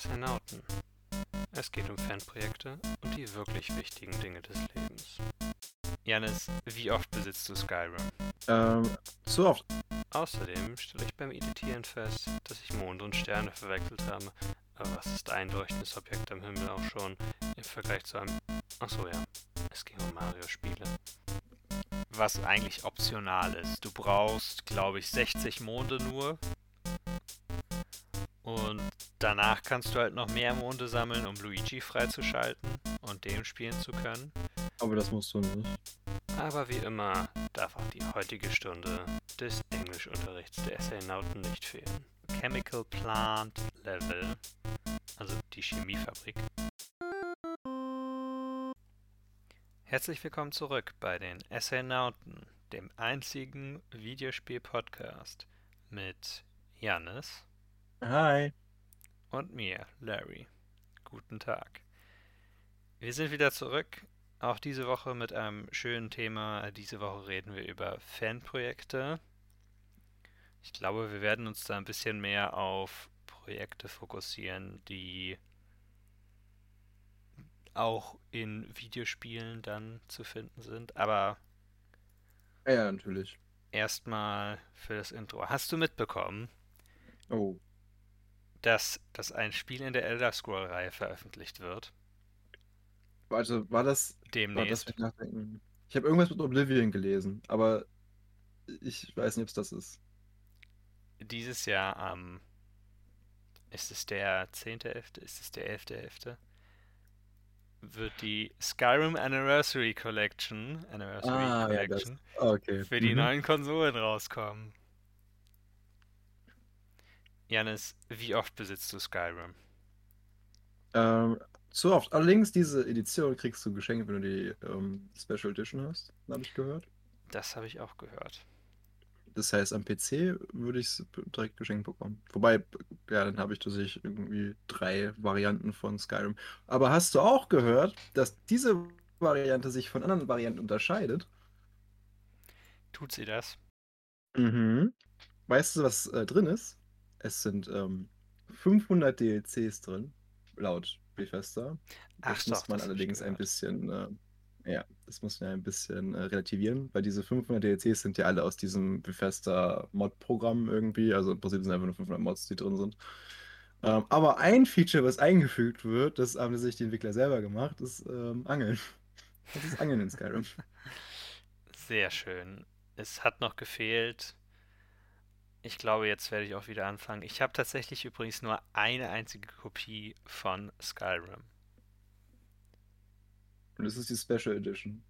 Astronauten. Es geht um Fanprojekte und die wirklich wichtigen Dinge des Lebens. Janis, wie oft besitzt du Skyrim? Ähm, zu oft. Außerdem stelle ich beim Editieren fest, dass ich Mond und Sterne verwechselt habe. Aber was ist ein leuchtendes Objekt am Himmel auch schon im Vergleich zu einem... Achso ja, es ging um Mario-Spiele. Was eigentlich optional ist. Du brauchst, glaube ich, 60 Monde nur. Danach kannst du halt noch mehr Monde sammeln, um Luigi freizuschalten und dem spielen zu können. Aber das musst du nicht. Aber wie immer darf auch die heutige Stunde des Englischunterrichts der Astronauten nicht fehlen. Chemical Plant Level, Also die Chemiefabrik. Herzlich willkommen zurück bei den Astronauten, dem einzigen Videospiel-Podcast mit Janis Hi. Und mir, Larry. Guten Tag. Wir sind wieder zurück, auch diese Woche mit einem schönen Thema. Diese Woche reden wir über Fanprojekte. Ich glaube, wir werden uns da ein bisschen mehr auf Projekte fokussieren, die auch in Videospielen dann zu finden sind. Aber Ja, natürlich. erstmal für das Intro. Hast du mitbekommen, Oh. Dass, dass ein Spiel in der Elder Scroll-Reihe veröffentlicht wird? Warte, war das. War das Demnächst. mich nachdenken? Ich habe irgendwas mit Oblivion gelesen, aber ich weiß nicht, ob es das ist. Dieses Jahr am. ist es der 10.11.? Ist es der 11.11.? Wird die Skyrim Anniversary Collection, Anniversary Ah, ja, das. Collection Ah, okay. für die Mhm. neuen Konsolen rauskommen. Janis, wie oft besitzt du Skyrim? Ähm, zu oft. Allerdings, diese Edition kriegst du geschenkt, wenn du die ähm, Special Edition hast, habe ich gehört. Das habe ich auch gehört. Das heißt, am PC würde ich es direkt geschenkt bekommen. Wobei, ja, dann habe ich tatsächlich irgendwie drei Varianten von Skyrim. Aber hast du auch gehört, dass diese Variante sich von anderen Varianten unterscheidet? Tut sie das? Mhm. Weißt du, was äh, drin ist? Es sind ähm, 500 DLCs drin, laut Bethesda. Ach Das doch, muss man das allerdings ein bisschen, äh, ja, das muss man ein bisschen äh, relativieren, weil diese 500 DLCs sind ja alle aus diesem Bethesda Mod-Programm irgendwie. Also im Prinzip sind einfach nur 500 Mods, die drin sind. Ähm, aber ein Feature, was eingefügt wird, das haben sich die Entwickler selber gemacht, ist ähm, Angeln. Das ist Angeln in Skyrim. Sehr schön. Es hat noch gefehlt. Ich glaube, jetzt werde ich auch wieder anfangen. Ich habe tatsächlich übrigens nur eine einzige Kopie von Skyrim. Und das ist die Special Edition.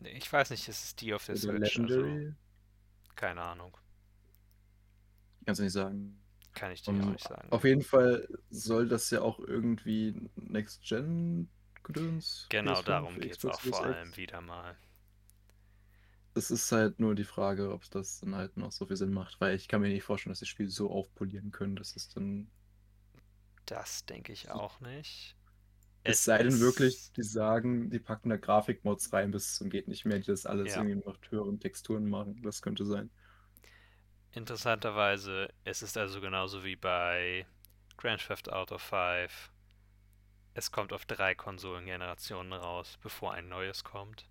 Ich weiß nicht, ist es die auf der Oder Switch? Also, Legendary? keine Ahnung. Kannst du nicht sagen. Kann ich dir auch Um, nicht sagen. auf jeden Fall soll das ja auch irgendwie Next-Gen-Gedöns. Genau PS5, darum geht es auch vor allem wieder mal. Es ist halt nur die Frage, ob das dann halt noch so viel Sinn macht, weil ich kann mir nicht vorstellen, dass die Spiele so aufpolieren können, dass es dann. Das denke ich auch nicht. Es sei denn wirklich, die sagen, die packen da Grafikmods rein bis zum geht nicht mehr, die das alles Ja. irgendwie noch mit höheren Texturen machen. Das könnte sein. Interessanterweise, es ist also genauso wie bei Grand Theft Auto 5. Es kommt auf drei Konsolengenerationen raus, bevor ein neues kommt.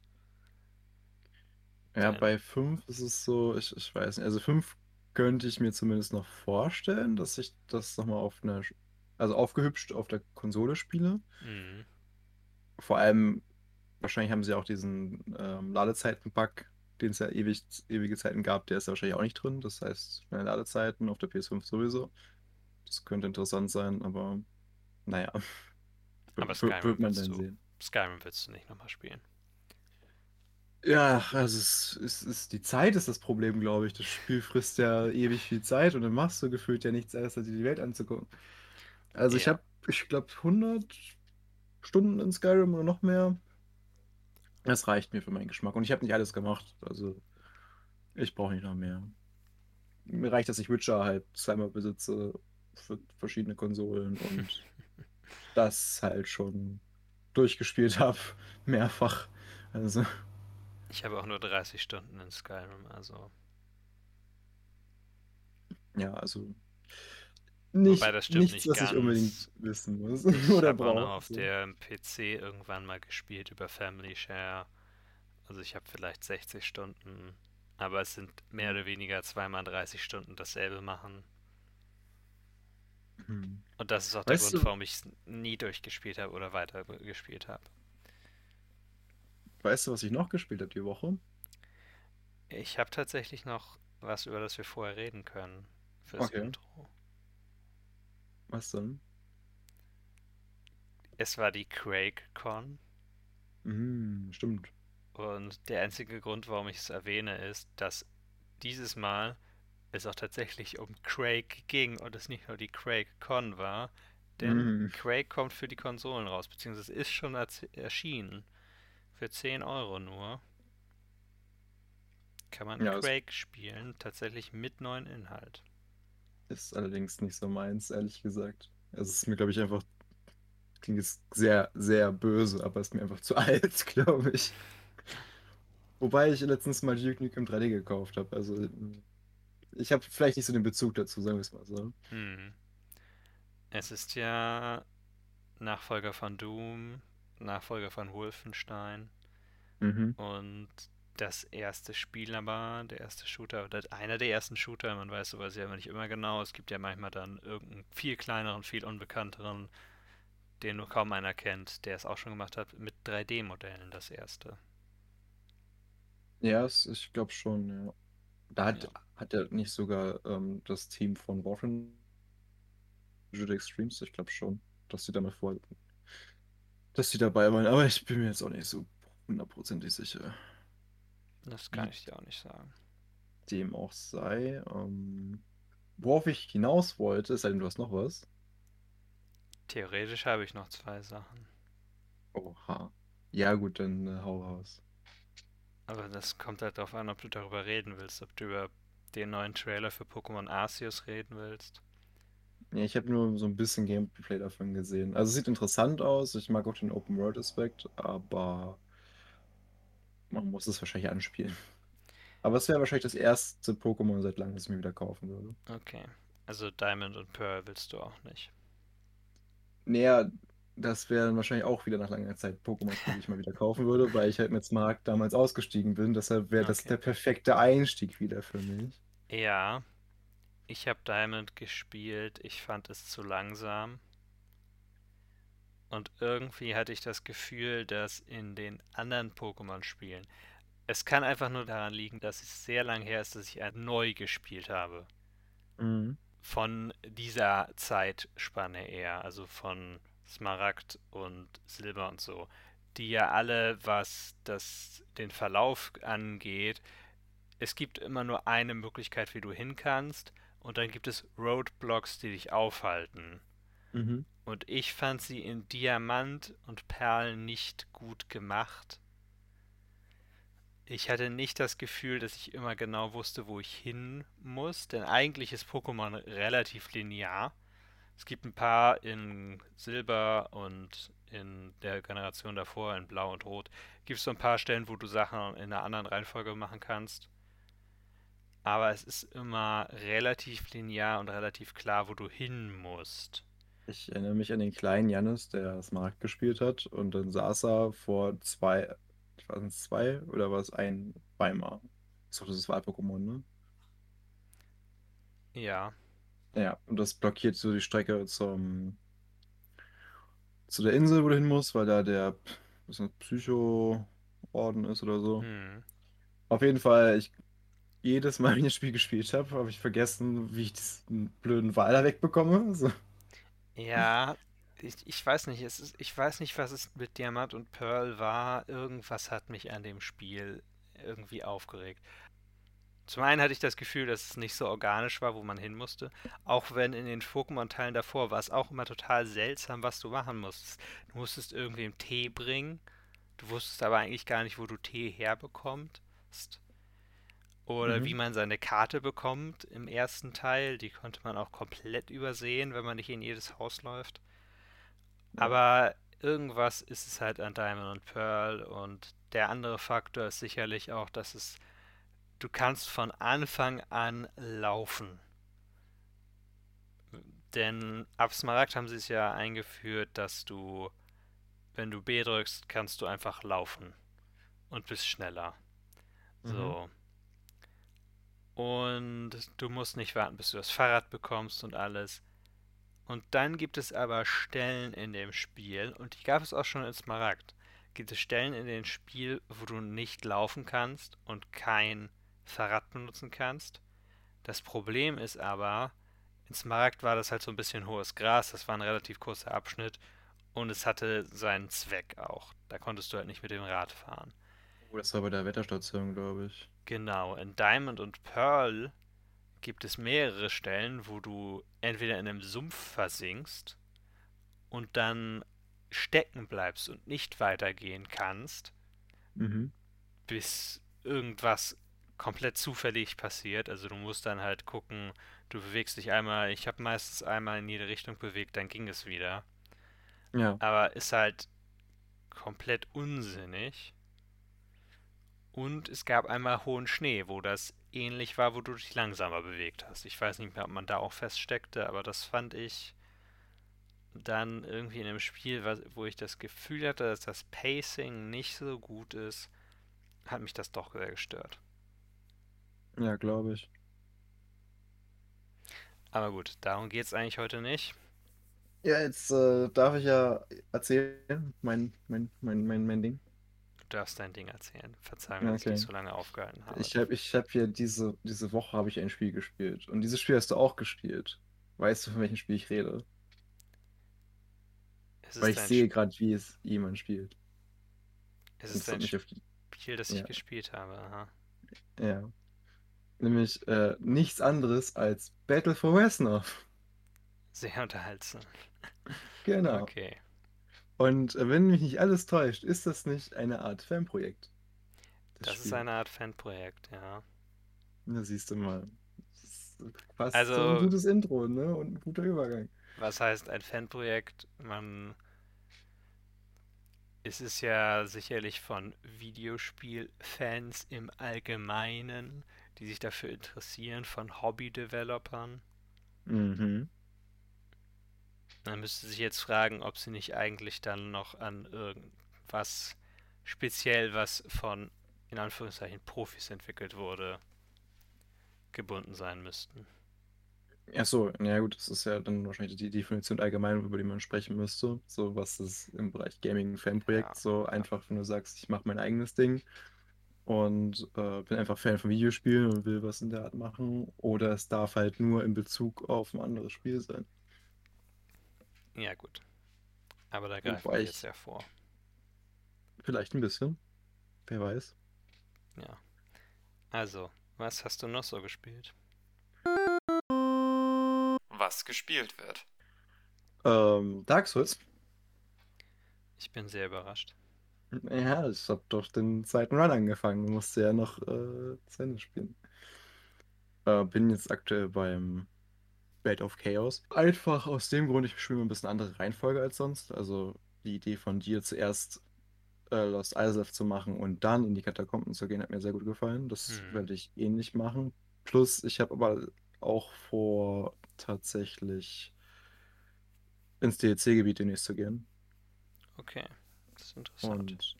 Ja, bei 5 ist es so, ich, ich weiß nicht, also 5 könnte ich mir zumindest noch vorstellen, dass ich das nochmal auf einer, also aufgehübscht auf der Konsole spiele. Mhm. Vor allem, wahrscheinlich haben sie auch diesen ähm, Ladezeiten-Bug, den es ja ewig, ewige Zeiten gab, der ist ja wahrscheinlich auch nicht drin. Das heißt, schnelle Ladezeiten auf der PS5 sowieso. Das könnte interessant sein, aber naja. Aber Skyrim wird man willst dann du. sehen. Skyrim willst du nicht nochmal spielen. Ja, also es ist, ist die Zeit ist das Problem, glaube ich. Das Spiel frisst ja ewig viel Zeit und dann machst du gefühlt ja nichts anderes, als dir die Welt anzugucken. Also ich Ja. habe, ich glaube, 100 Stunden in Skyrim oder noch mehr. Das reicht mir für meinen Geschmack. Und ich habe nicht alles gemacht. Also ich brauche nicht noch mehr. Mir reicht, dass ich Witcher halt zweimal besitze für verschiedene Konsolen und das halt schon durchgespielt habe. Mehrfach. Also. Ich habe auch nur 30 Stunden in Skyrim, also Ja, also nicht, Wobei das stimmt nichts, nicht was ganz. ich unbedingt wissen muss. Oder ich habe auch noch auf der PC irgendwann mal gespielt über Family Share. Also ich habe vielleicht 60 Stunden, aber es sind mehr oder weniger zweimal 30 Stunden dasselbe machen. Hm. Und das ist auch weißt der Grund, du, warum ich es nie durchgespielt habe oder weiter gespielt habe. Weißt du, was ich noch gespielt habe die Woche? Ich habe tatsächlich noch was, über das wir vorher reden können. Fürs okay. Intro. Was denn? Es war die CraigCon. Mm, stimmt. Und der einzige Grund, warum ich es erwähne, ist, dass dieses Mal es auch tatsächlich um Craig ging und es nicht nur die CraigCon war. Denn mm. Craig kommt für die Konsolen raus, beziehungsweise ist schon erschienen. Für 10 Euro nur. Kann man ja, Craig spielen, tatsächlich mit neuen Inhalt. Ist allerdings nicht so meins, ehrlich gesagt. Also es ist mir, glaube ich, einfach. Klingt jetzt sehr, sehr böse, aber es ist mir einfach zu alt, glaube ich. Wobei ich letztens mal Duke Nukem 3D gekauft habe. Also ich habe vielleicht nicht so den Bezug dazu, sagen wir es mal so. Hm. Es ist ja Nachfolger von Doom, Nachfolger von Wolfenstein. Mhm. Und das erste Spiel aber, der erste Shooter, oder einer der ersten Shooter, man weiß sowas ja immer nicht immer genau. Es gibt ja manchmal dann irgendeinen viel kleineren, viel unbekannteren, den nur kaum einer kennt, der es auch schon gemacht hat, mit 3D-Modellen das erste. Ja, ich glaube schon, ja. Da hat, ja. hat er nicht sogar ähm, das Team von Warframe Extremes, ich glaube schon, dass sie damit vor, dass sie dabei waren, aber ich bin mir jetzt auch nicht so hundertprozentig sicher. Das kann ich dir auch nicht sagen. Dem auch sei. Ähm, worauf ich hinaus wollte, es sei denn, du hast noch was. Theoretisch habe ich noch zwei Sachen. Oha. Ja, gut, dann äh, hau raus. Aber das kommt halt darauf an, ob du darüber reden willst, ob du über den neuen Trailer für Pokémon Arceus reden willst. Ja, ich habe nur so ein bisschen Gameplay davon gesehen. Also es sieht interessant aus, ich mag auch den Open World Aspekt, aber man muss es wahrscheinlich anspielen. Aber es wäre wahrscheinlich das erste Pokémon seit langem, das ich mir wieder kaufen würde. Okay. Also Diamond und Pearl willst du auch nicht. Naja, das wäre wahrscheinlich auch wieder nach langer Zeit Pokémon, die ich mal wieder kaufen würde, weil ich halt mit Smart damals ausgestiegen bin. Deshalb wäre okay. das der perfekte Einstieg wieder für mich. Ja. Ich habe Diamond gespielt. Ich fand es zu langsam. Und irgendwie hatte ich das Gefühl, dass in den anderen Pokémon-Spielen, es kann einfach nur daran liegen, dass es sehr lang her ist, dass ich neu gespielt habe. Mhm. Von dieser Zeitspanne eher, also von Smaragd und Silber und so, die ja alle, was das, den Verlauf angeht, es gibt immer nur eine Möglichkeit, wie du hin kannst, und dann gibt es Roadblocks, die dich aufhalten. Mhm. Und ich fand sie in Diamant und Perl nicht gut gemacht. Ich hatte nicht das Gefühl, dass ich immer genau wusste, wo ich hin muss, denn eigentlich ist Pokémon relativ linear. Es gibt ein paar in Silber und in der Generation davor, in Blau und Rot, gibt es so ein paar Stellen, wo du Sachen in einer anderen Reihenfolge machen kannst. Aber es ist immer relativ linear und relativ klar, wo du hin musst. Ich erinnere mich an den kleinen Jannis, der Smaragd gespielt hat und dann saß er vor zwei, ich weiß nicht, zwei oder war es ein Weimar? Ist doch das Wahl-Pokémon, ne? Ja. Ja, und das blockiert so die Strecke zum, zu der Insel, wo du hin musst, weil da der Psycho-Orden ist oder so. Hm. Auf jeden Fall, ich jedes Mal, wenn ich das Spiel gespielt habe, habe ich vergessen, wie ich diesen blöden Wal da wegbekomme. So. Ja, ich, ich weiß nicht, es ist, ich weiß nicht, was es mit Diamant und Pearl war. Irgendwas hat mich an dem Spiel irgendwie aufgeregt. Zum einen hatte ich das Gefühl, dass es nicht so organisch war, wo man hin musste. Auch wenn in den Pokémon-Teilen davor war es auch immer total seltsam, was du machen musstest. Du musstest irgendwie Tee bringen. Du wusstest aber eigentlich gar nicht, wo du Tee herbekommst. Oder mhm. wie man seine Karte bekommt im ersten Teil. Die konnte man auch komplett übersehen, wenn man nicht in jedes Haus läuft. Aber irgendwas ist es halt an Diamond und Pearl. Und der andere Faktor ist sicherlich auch, dass es. Du kannst von Anfang an laufen. Denn ab Smaragd haben sie es ja eingeführt, dass du, wenn du B drückst, kannst du einfach laufen und bist schneller. Mhm. Und du musst nicht warten, bis du das Fahrrad bekommst und alles. Und dann gibt es aber Stellen in dem Spiel, und die gab es auch schon in Smaragd, gibt es Stellen in dem Spiel, wo du nicht laufen kannst und kein Fahrrad benutzen kannst. Das Problem ist aber, in Smaragd war das halt so ein bisschen hohes Gras, das war ein relativ kurzer Abschnitt und es hatte seinen Zweck auch. Da konntest du halt nicht mit dem Rad fahren. Oh, das war bei der Wetterstation, glaube ich. Genau, in Diamond und Pearl gibt es mehrere Stellen, wo du entweder in einem Sumpf versinkst und dann stecken bleibst und nicht weitergehen kannst, Mhm. bis irgendwas komplett zufällig passiert. Also du musst dann halt gucken, du bewegst dich einmal, ich habe meistens einmal in jede Richtung bewegt, dann ging es wieder. Ja. Aber ist halt komplett unsinnig. Und es gab einmal hohen Schnee, wo das ähnlich war, wo du dich langsamer bewegt hast. Ich weiß nicht mehr, ob man da auch feststeckte, aber das fand ich dann irgendwie in einem Spiel, wo ich das Gefühl hatte, dass das Pacing nicht so gut ist, hat mich das doch sehr gestört. Ja, glaube ich. Aber gut, darum geht es eigentlich heute nicht. Ja, jetzt äh, darf ich ja erzählen, mein, mein, mein, mein, mein Ding. Du darfst dein Ding erzählen. Verzeih mir, dass ich Okay. dich so lange aufgehalten habe. Ich habe ich hab hier diese, diese Woche habe ich ein Spiel gespielt. Und dieses Spiel hast du auch gespielt. Weißt du, von welchem Spiel ich rede? Weil ich sehe gerade, wie es jemand spielt. Es ist ein die, Spiel, das ich Ja. gespielt habe. Aha. ja. Nämlich äh, nichts anderes als Battle for Reznov. Sehr unterhaltsam. Genau. Okay. Und äh, wenn mich nicht alles täuscht, ist das nicht eine Art Fanprojekt? Das ist Spiel. eine Art Fanprojekt, ja. Na, siehst du mal. Das ist fast Also- so ein gutes Intro, ne? Und ein guter Übergang. Was heißt ein Fanprojekt? Man. Es ist ja sicherlich von Videospielfans im Allgemeinen, die sich dafür interessieren, von Hobby-Developern. Mhm. Man müsste sich jetzt fragen, ob sie nicht eigentlich dann noch an irgendwas speziell, was von in Anführungszeichen Profis entwickelt wurde, gebunden sein müssten. Ach so, na gut, das ist ja dann wahrscheinlich die Definition allgemein, über die man sprechen müsste. So, was ist im Bereich Gaming ein Fanprojekt? Ja, So einfach, wenn du sagst, ich mache mein eigenes Ding und äh, bin einfach Fan von Videospielen und will was in der Art machen. Oder es darf halt nur in Bezug auf ein anderes Spiel sein. Ja, gut. Aber da greifen wir ich- jetzt ja vor. Vielleicht ein bisschen. Wer weiß. Ja. Also, was hast du noch so gespielt? Was gespielt wird. Ähm, Dark Souls. Ich bin sehr überrascht. Ja, ich habe doch den zweiten Run angefangen. Musste ja noch äh, zu Ende spielen. Äh, bin jetzt aktuell beim Bed of Chaos. Einfach aus dem Grund, ich spiele mir ein bisschen andere Reihenfolge als sonst. Also die Idee von dir zuerst äh, Lost Islev zu machen und dann in die Katakomben zu gehen, hat mir sehr gut gefallen. Das Mhm. werde ich ähnlich machen. Plus, ich habe aber auch vor, tatsächlich ins DLC-Gebiet demnächst zu gehen. Okay. Das ist interessant. Und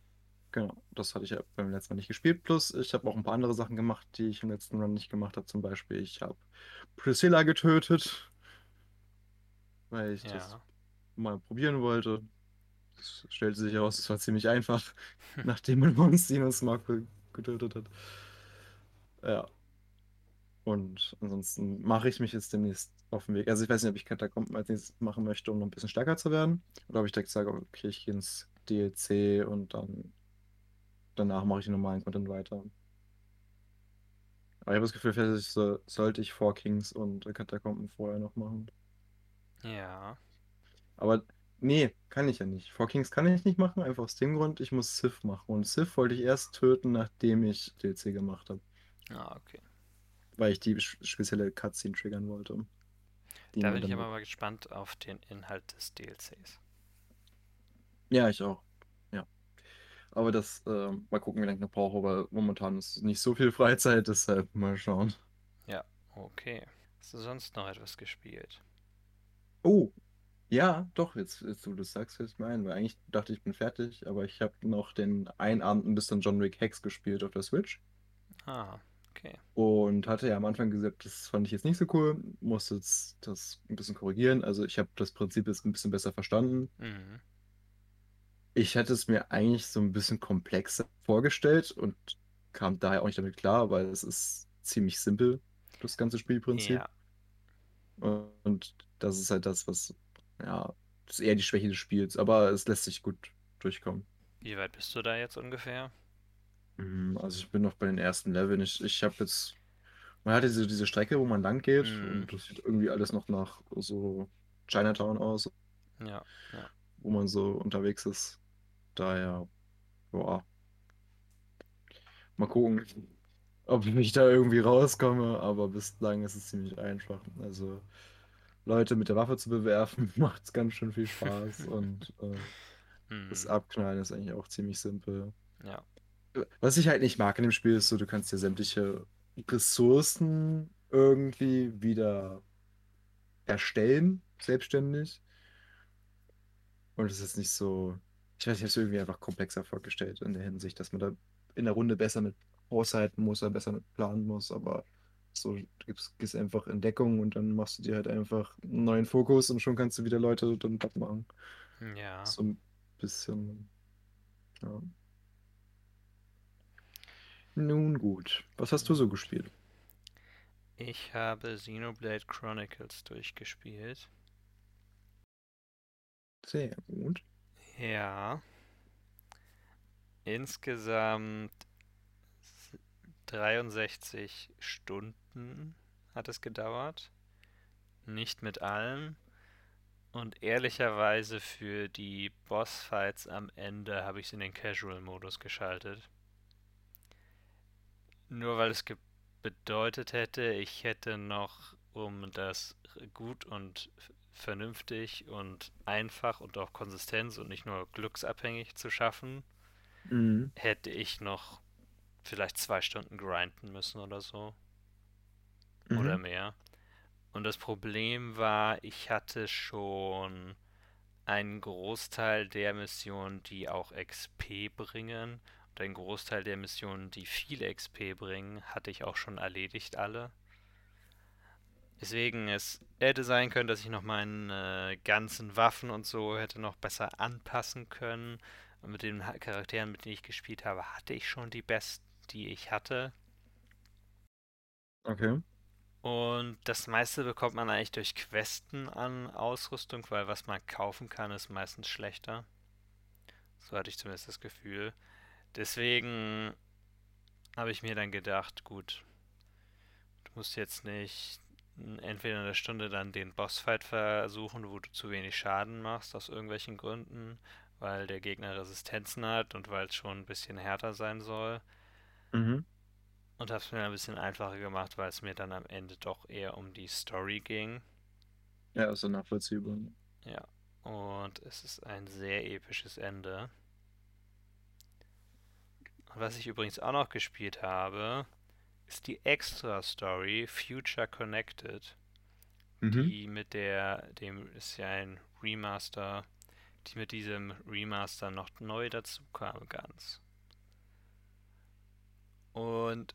genau, das hatte ich ja beim letzten Mal nicht gespielt. Plus, ich habe auch ein paar andere Sachen gemacht, die ich im letzten Run nicht gemacht habe. Zum Beispiel, ich habe Priscilla getötet, weil ich das ja. mal probieren wollte. Es stellte sich heraus, es war ziemlich einfach, nachdem man Monstrinus Marco getötet hat. Ja. Und ansonsten mache ich mich jetzt demnächst auf den Weg. Also ich weiß nicht, ob ich Katakomben als nächstes machen möchte, um noch ein bisschen stärker zu werden. Oder ob ich direkt sage, okay, ich gehe ins DLC und dann danach mache ich den normalen Content weiter. Aber ich habe das Gefühl, vielleicht so, sollte ich Four Kings und Katakomben vorher noch machen. Ja. Aber nee, kann ich ja nicht. Four Kings kann ich nicht machen, einfach aus dem Grund, ich muss Sif machen. Und Sif wollte ich erst töten, nachdem ich DLC gemacht habe. Ah, okay. Weil ich die spezielle Cutscene triggern wollte. Da bin ich aber mal gespannt auf den Inhalt des DLCs. Ja, ich auch. Ja. Aber das, ähm, mal gucken, wie lange ich noch brauche, weil momentan ist nicht so viel Freizeit, deshalb mal schauen. Okay. Hast du sonst noch etwas gespielt? Oh, ja, doch, jetzt, jetzt du das sagst, fällt mir ein, weil eigentlich dachte ich, ich bin fertig, aber ich habe noch den einen Abend ein bisschen John Wick Hex gespielt auf der Switch. Ah, okay. Und hatte ja am Anfang gesagt, das fand ich jetzt nicht so cool, musste jetzt das ein bisschen korrigieren. Also ich habe das Prinzip jetzt ein bisschen besser verstanden. Mhm. Ich hätte es mir eigentlich so ein bisschen komplexer vorgestellt und kam daher auch nicht damit klar, weil es ist ziemlich simpel, das ganze Spielprinzip. Ja. Und das ist halt das, was, ja, das ist eher die Schwäche des Spiels, aber es lässt sich gut durchkommen. Wie weit bist du da jetzt ungefähr? Mhm, Also ich bin noch bei den ersten Leveln. Ich, ich habe jetzt, man hat diese, diese Strecke, wo man lang geht Mhm. und das sieht irgendwie alles noch nach so Chinatown aus, Ja, ja. wo man so unterwegs ist. Daher, boah, mal gucken, ob ich da irgendwie rauskomme, aber bislang ist es ziemlich einfach. Also Leute mit der Waffe zu bewerfen, macht ganz schön viel Spaß und äh, das Mhm. Abknallen ist eigentlich auch ziemlich simpel. Ja. Was ich halt nicht mag in dem Spiel ist so, du kannst dir sämtliche Ressourcen irgendwie wieder erstellen, selbstständig. Und es ist nicht so, ich weiß nicht, ich habe es irgendwie einfach komplexer vorgestellt in der Hinsicht, dass man da in der Runde besser mit haushalten muss, oder besser mit planen muss, aber so du gibst, gehst einfach in Deckung und dann machst du dir halt einfach einen neuen Fokus und schon kannst du wieder Leute dann platt machen. Ja. So ein bisschen, ja. Nun gut. Was hast du so gespielt? Ich habe Xenoblade Chronicles durchgespielt. Sehr gut. Ja. Insgesamt s- 63 Stunden hat es gedauert. Nicht mit allem. Und ehrlicherweise für die Bossfights am Ende habe ich es in den Casual-Modus geschaltet. Nur weil es bedeutet hätte, ich hätte noch, um das gut und vernünftig und einfach und auch Konsistenz und nicht nur glücksabhängig zu schaffen, Mhm. hätte ich noch vielleicht zwei Stunden grinden müssen oder so. Oder Mhm. mehr. Und das Problem war, ich hatte schon einen Großteil der Missionen, die auch XP bringen. Und einen Großteil der Missionen, die viel XP bringen, hatte ich auch schon erledigt alle. Deswegen, es hätte sein können, dass ich noch meine ganzen Waffen und so hätte noch besser anpassen können. Und mit den Ha- Charakteren, mit denen ich gespielt habe, hatte ich schon die besten, die ich hatte. Okay. Und das meiste bekommt man eigentlich durch Questen an Ausrüstung, weil was man kaufen kann, ist meistens schlechter. So hatte ich zumindest das Gefühl. Deswegen habe ich mir dann gedacht, gut, du musst jetzt nicht entweder in einer Stunde dann den Bossfight versuchen, wo du zu wenig Schaden machst, aus irgendwelchen Gründen, weil der Gegner Resistenzen hat und weil es schon ein bisschen härter sein soll. Mhm. Und habe es mir ein bisschen einfacher gemacht, weil es mir dann am Ende doch eher um die Story ging. Ja, ist so nachvollziehbar. Ja, und es ist ein sehr episches Ende. Und was ich übrigens auch noch gespielt habe, ist die Extra-Story Future Connected, Mhm. die mit der, dem ist ja ein Remaster, die mit diesem Remaster noch neu dazu kam, ganz. Und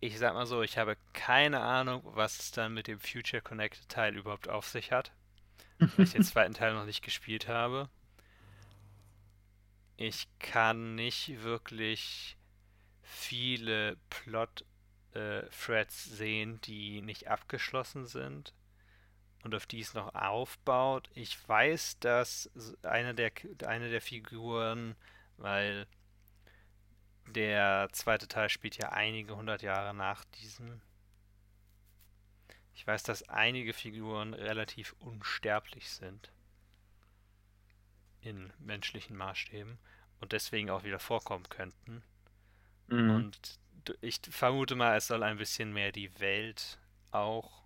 ich sag mal so, ich habe keine Ahnung, was es dann mit dem Future Connected Teil überhaupt auf sich hat, weil ich den zweiten Teil noch nicht gespielt habe. Ich kann nicht wirklich viele Plot äh, sehen, die nicht abgeschlossen sind und auf die es noch aufbaut. Ich weiß, dass eine der, eine der Figuren, weil der zweite Teil spielt ja einige hundert Jahre nach diesem. Ich weiß, dass einige Figuren relativ unsterblich sind in menschlichen Maßstäben und deswegen auch wieder vorkommen könnten. Mhm. Und ich vermute mal, es soll ein bisschen mehr die Welt auch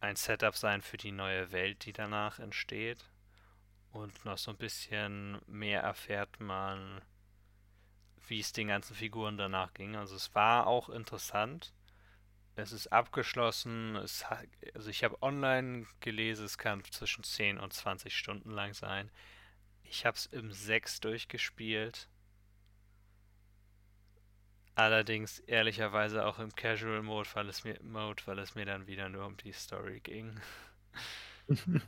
ein Setup sein für die neue Welt, die danach entsteht. Und noch so ein bisschen mehr erfährt man, wie es den ganzen Figuren danach ging. Also es war auch interessant, es ist abgeschlossen. Es hat, also ich habe online gelesen, es kann zwischen 10 und 20 Stunden lang sein. Ich habe es im 6 durchgespielt. Allerdings ehrlicherweise auch im Casual Mode, weil es mir Mode, weil es mir dann wieder nur um die Story ging.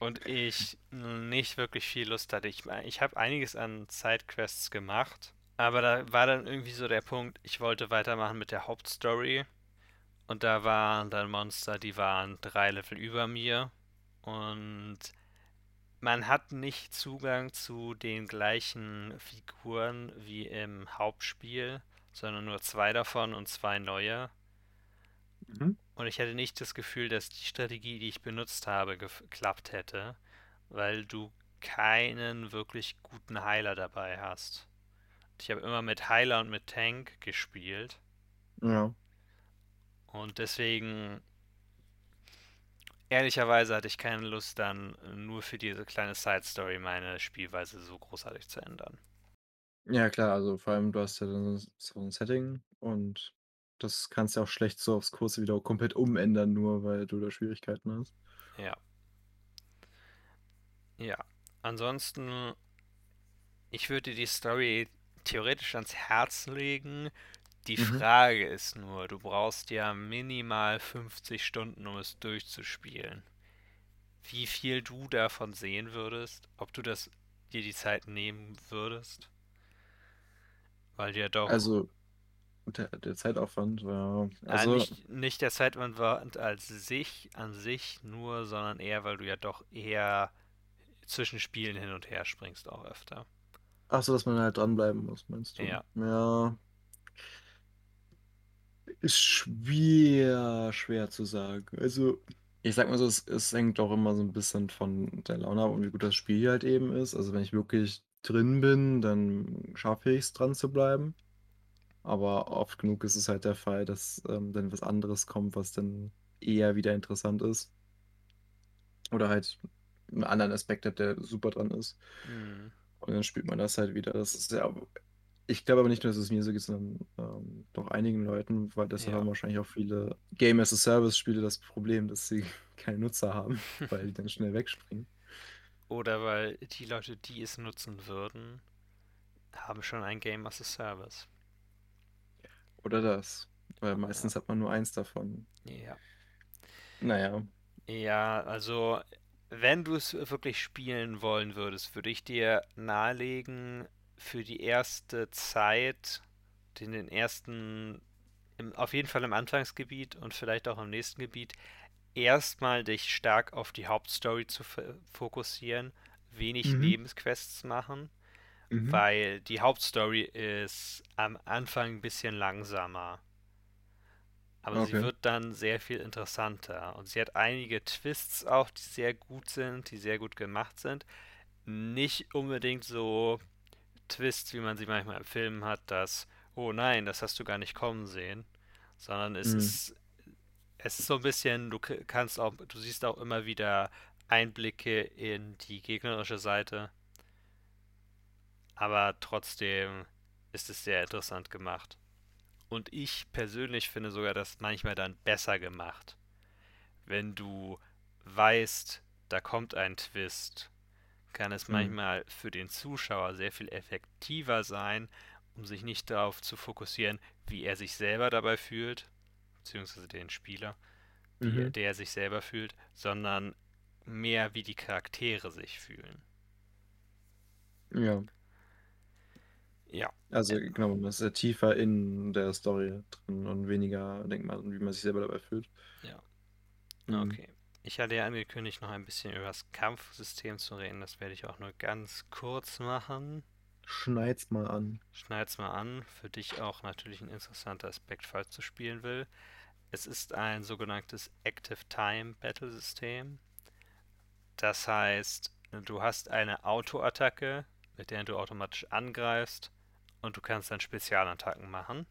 Und ich nicht wirklich viel Lust hatte. Ich, ich habe einiges an Sidequests gemacht, aber da war dann irgendwie so der Punkt, ich wollte weitermachen mit der Hauptstory. Und da waren dann Monster, die waren drei Level über mir. Und man hat nicht Zugang zu den gleichen Figuren wie im Hauptspiel sondern nur zwei davon und zwei neue. Mhm. Und ich hatte nicht das Gefühl, dass die Strategie, die ich benutzt habe, geklappt hätte, weil du keinen wirklich guten Heiler dabei hast. Ich habe immer mit Heiler und mit Tank gespielt. Ja. Und deswegen, ehrlicherweise hatte ich keine Lust, dann nur für diese kleine Side-Story meine Spielweise so großartig zu ändern. Ja klar, also vor allem du hast ja dann so 'n Setting und das kannst du auch schlecht so aufs Kurze wieder komplett umändern, nur weil du da Schwierigkeiten hast. Ja. Ja. Ansonsten, ich würde die Story theoretisch ans Herz legen. Die Mhm. Frage ist nur, du brauchst ja minimal 50 Stunden, um es durchzuspielen. Wie viel du davon sehen würdest, ob du das dir die Zeit nehmen würdest? Weil ja doch. Also, der, der Zeitaufwand war. Also, ja, nicht, nicht der Zeitaufwand als sich, an sich nur, sondern eher, weil du ja doch eher zwischen Spielen hin und her springst auch öfter. Ach so, dass man halt dranbleiben muss, meinst du? Ja. Ja. Ist schwer, schwer zu sagen. Also, ich sag mal so, es, es hängt auch immer so ein bisschen von der Laune ab und wie gut das Spiel halt eben ist. Also, wenn ich wirklich drin bin, dann schaffe ich es dran zu bleiben. Aber oft genug ist es halt der Fall, dass ähm, dann was anderes kommt, was dann eher wieder interessant ist. Oder halt einen anderen Aspekt hat, der super dran ist. Mhm. Und dann spielt man das halt wieder. Das ist ja. Ich glaube aber nicht nur, dass es mir so geht, sondern ähm, doch einigen Leuten, weil deshalb ja. haben wahrscheinlich auch viele Game as a Service-Spiele das Problem, dass sie keine Nutzer haben, weil die dann schnell wegspringen. Oder weil die Leute, die es nutzen würden, haben schon ein Game as a Service. Oder das. Weil meistens ja. hat man nur eins davon. Ja. Naja. Ja, also wenn du es wirklich spielen wollen würdest, würde ich dir nahelegen, für die erste Zeit, in den ersten, im, auf jeden Fall im Anfangsgebiet und vielleicht auch im nächsten Gebiet, erstmal dich stark auf die Hauptstory zu fokussieren, wenig mhm. Lebensquests machen, mhm. weil die Hauptstory ist am Anfang ein bisschen langsamer. Aber okay. sie wird dann sehr viel interessanter. Und sie hat einige Twists auch, die sehr gut sind, die sehr gut gemacht sind. Nicht unbedingt so Twists, wie man sie manchmal im Film hat, dass, oh nein, das hast du gar nicht kommen sehen. Sondern es mhm. ist es ist so ein bisschen, du kannst auch, du siehst auch immer wieder Einblicke in die gegnerische Seite. Aber trotzdem ist es sehr interessant gemacht. Und ich persönlich finde sogar das manchmal dann besser gemacht. Wenn du weißt, da kommt ein Twist, kann es mhm. manchmal für den Zuschauer sehr viel effektiver sein, um sich nicht darauf zu fokussieren, wie er sich selber dabei fühlt, beziehungsweise den Spieler, mhm. der sich selber fühlt, sondern mehr wie die Charaktere sich fühlen. Ja. Ja. Also genau, man ist ja tiefer in der Story drin und weniger denkt man, wie man sich selber dabei fühlt. Ja. Mhm. Okay. Ich hatte ja angekündigt, noch ein bisschen über das Kampfsystem zu reden. Das werde ich auch nur ganz kurz machen. Schneid's mal an. Schneid's mal an. Für dich auch natürlich ein interessanter Aspekt, falls du spielen willst. Es ist ein sogenanntes Active Time Battle System. Das heißt, du hast eine Autoattacke, mit der du automatisch angreifst und du kannst dann Spezialattacken machen.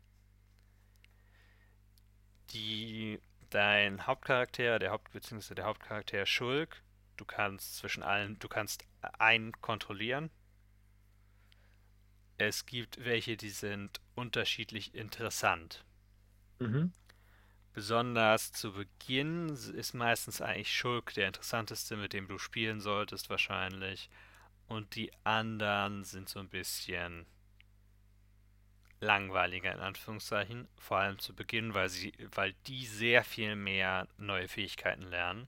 Die dein Hauptcharakter, der Haupt bzw. der Hauptcharakter Schulk, du kannst zwischen allen, du kannst einen kontrollieren. Es gibt welche, die sind unterschiedlich interessant. Mhm. Besonders zu Beginn ist meistens eigentlich Schulk der interessanteste, mit dem du spielen solltest wahrscheinlich. Und die anderen sind so ein bisschen langweiliger in Anführungszeichen, vor allem zu Beginn, weil sie, weil die sehr viel mehr neue Fähigkeiten lernen.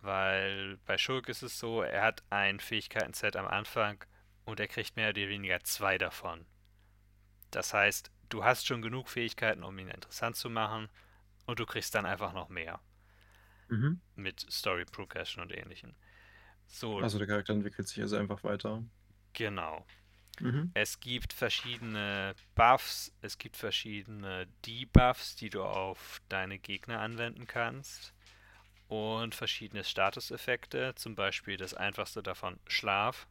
Weil bei Schulk ist es so, er hat ein Fähigkeiten-Set am Anfang und er kriegt mehr oder weniger zwei davon. Das heißt, du hast schon genug Fähigkeiten, um ihn interessant zu machen und du kriegst dann einfach noch mehr. Mhm. Mit Story Progression und ähnlichem. So, Also der Charakter entwickelt sich also einfach weiter. genau. Mhm. Es gibt verschiedene Buffs, es gibt verschiedene Debuffs, die du auf deine Gegner anwenden kannst. Und verschiedene Statuseffekte, zum Beispiel das einfachste davon Schlaf.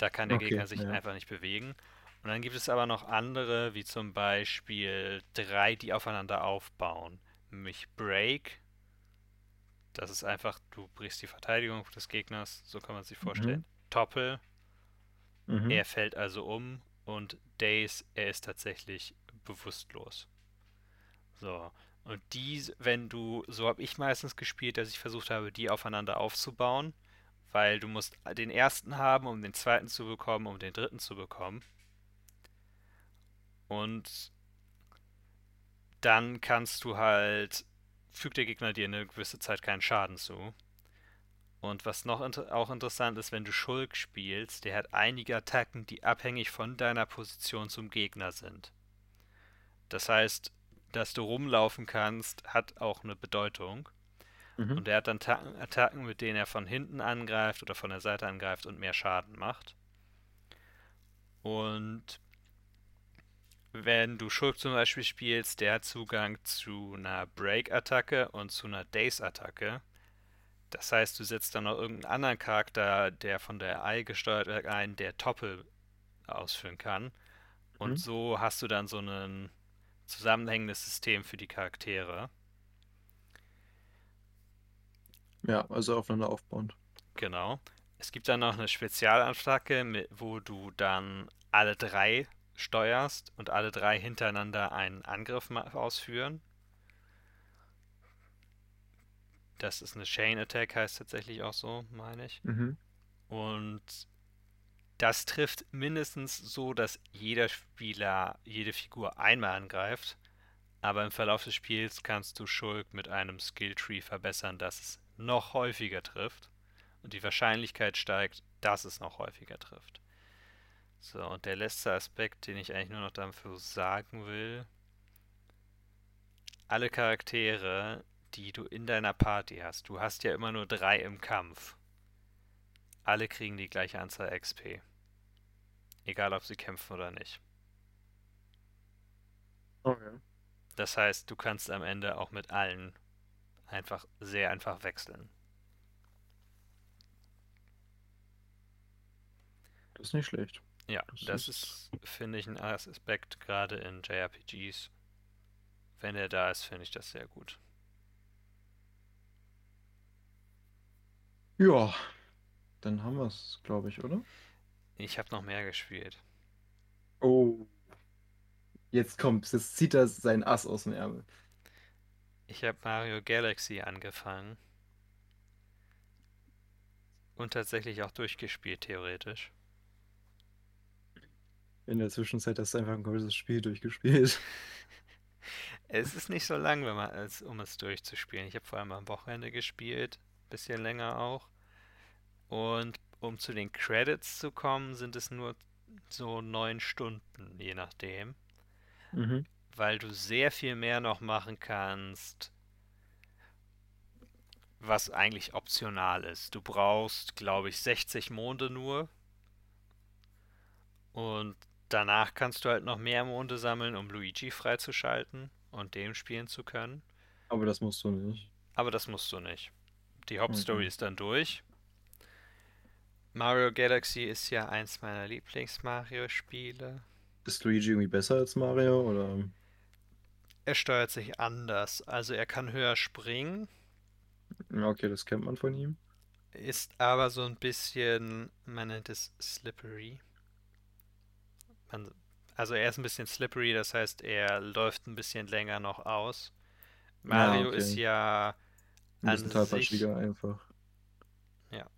Da kann der Okay, Gegner sich ja. einfach nicht bewegen. Und dann gibt es aber noch andere, wie zum Beispiel drei, die aufeinander aufbauen. Nämlich Break. Das ist einfach, du brichst die Verteidigung des Gegners, so kann man sich vorstellen. Topple, Mhm. er fällt also um und Days, er ist tatsächlich bewusstlos. So. Und die, wenn du, so habe ich meistens gespielt, dass ich versucht habe, die aufeinander aufzubauen, weil du musst den ersten haben, um den zweiten zu bekommen, um den dritten zu bekommen. Und dann kannst du halt, fügt der Gegner dir eine gewisse Zeit keinen Schaden zu. Und was noch inter auch interessant ist, wenn du Schulk spielst, der hat einige Attacken, die abhängig von deiner Position zum Gegner sind. Das heißt, dass du rumlaufen kannst, hat auch eine Bedeutung. Mhm. Und er hat dann Attacken, mit denen er von hinten angreift oder von der Seite angreift und mehr Schaden macht. Und wenn du Schulk zum Beispiel spielst, der hat Zugang zu einer Break-Attacke und zu einer Daze-Attacke. Das heißt, du setzt dann noch irgendeinen anderen Charakter, der von der AI gesteuert wird, ein, der Toppel ausführen kann. Und Mhm. so hast du dann so ein zusammenhängendes System für die Charaktere. Ja, also aufeinander aufbauend. Genau. Es gibt dann noch eine Spezialattacke, mit, wo du dann alle drei steuerst und alle drei hintereinander einen Angriff ausführen. Das ist eine Chain Attack, heißt tatsächlich auch so, meine ich. Mhm. Und das trifft mindestens so, dass jeder Spieler jede Figur einmal angreift. Aber im Verlauf des Spiels kannst du Schulk mit einem Skilltree verbessern, dass es noch häufiger trifft. Und die Wahrscheinlichkeit steigt, dass es noch häufiger trifft. So, und der letzte Aspekt, den ich eigentlich nur noch dafür sagen will. Alle Charaktere, die du in deiner Party hast, du hast ja immer nur drei im Kampf. Alle kriegen die gleiche Anzahl XP. Egal, ob sie kämpfen oder nicht. Okay. Das heißt, du kannst am Ende auch mit allen einfach sehr einfach wechseln. Das ist nicht schlecht. Ja, Das das ist- ist, finde ich, ein Aspekt gerade in JRPGs. Wenn er da ist, finde ich das sehr gut. Ja, dann haben wir es, glaube ich, oder? Ich habe noch mehr gespielt. Oh. Jetzt kommt's. Jetzt zieht er seinen Ass aus dem Ärmel. Ich habe Mario Galaxy angefangen. Und tatsächlich auch durchgespielt, theoretisch. In der Zwischenzeit hast du einfach ein komplettes Spiel durchgespielt. Es ist nicht so lang, wenn man, als, um es durchzuspielen. Ich habe vor allem am Wochenende gespielt, bisschen länger auch. Und um zu den Credits zu kommen, sind es nur so neun Stunden, je nachdem. Mhm. Weil du sehr viel mehr noch machen kannst, was eigentlich optional ist. Du brauchst, glaube ich, 60 Monde nur. Und danach kannst du halt noch mehr Monde sammeln, um Luigi freizuschalten und den spielen zu können. Aber das musst du nicht. Aber das musst du nicht. Die Hauptstory Mhm. ist dann durch. Mario Galaxy ist ja eins meiner Lieblings-Mario-Spiele. Ist Luigi irgendwie besser als Mario? Oder? Er steuert sich anders. Also er kann höher springen, okay, das kennt man von ihm. ist aber so ein bisschen, man nennt es slippery. Man, Also er ist ein bisschen slippery, das heißt, er läuft ein bisschen länger noch aus. Mario ja, okay. ist ja ein bisschen tollpatschiger einfach. Ja.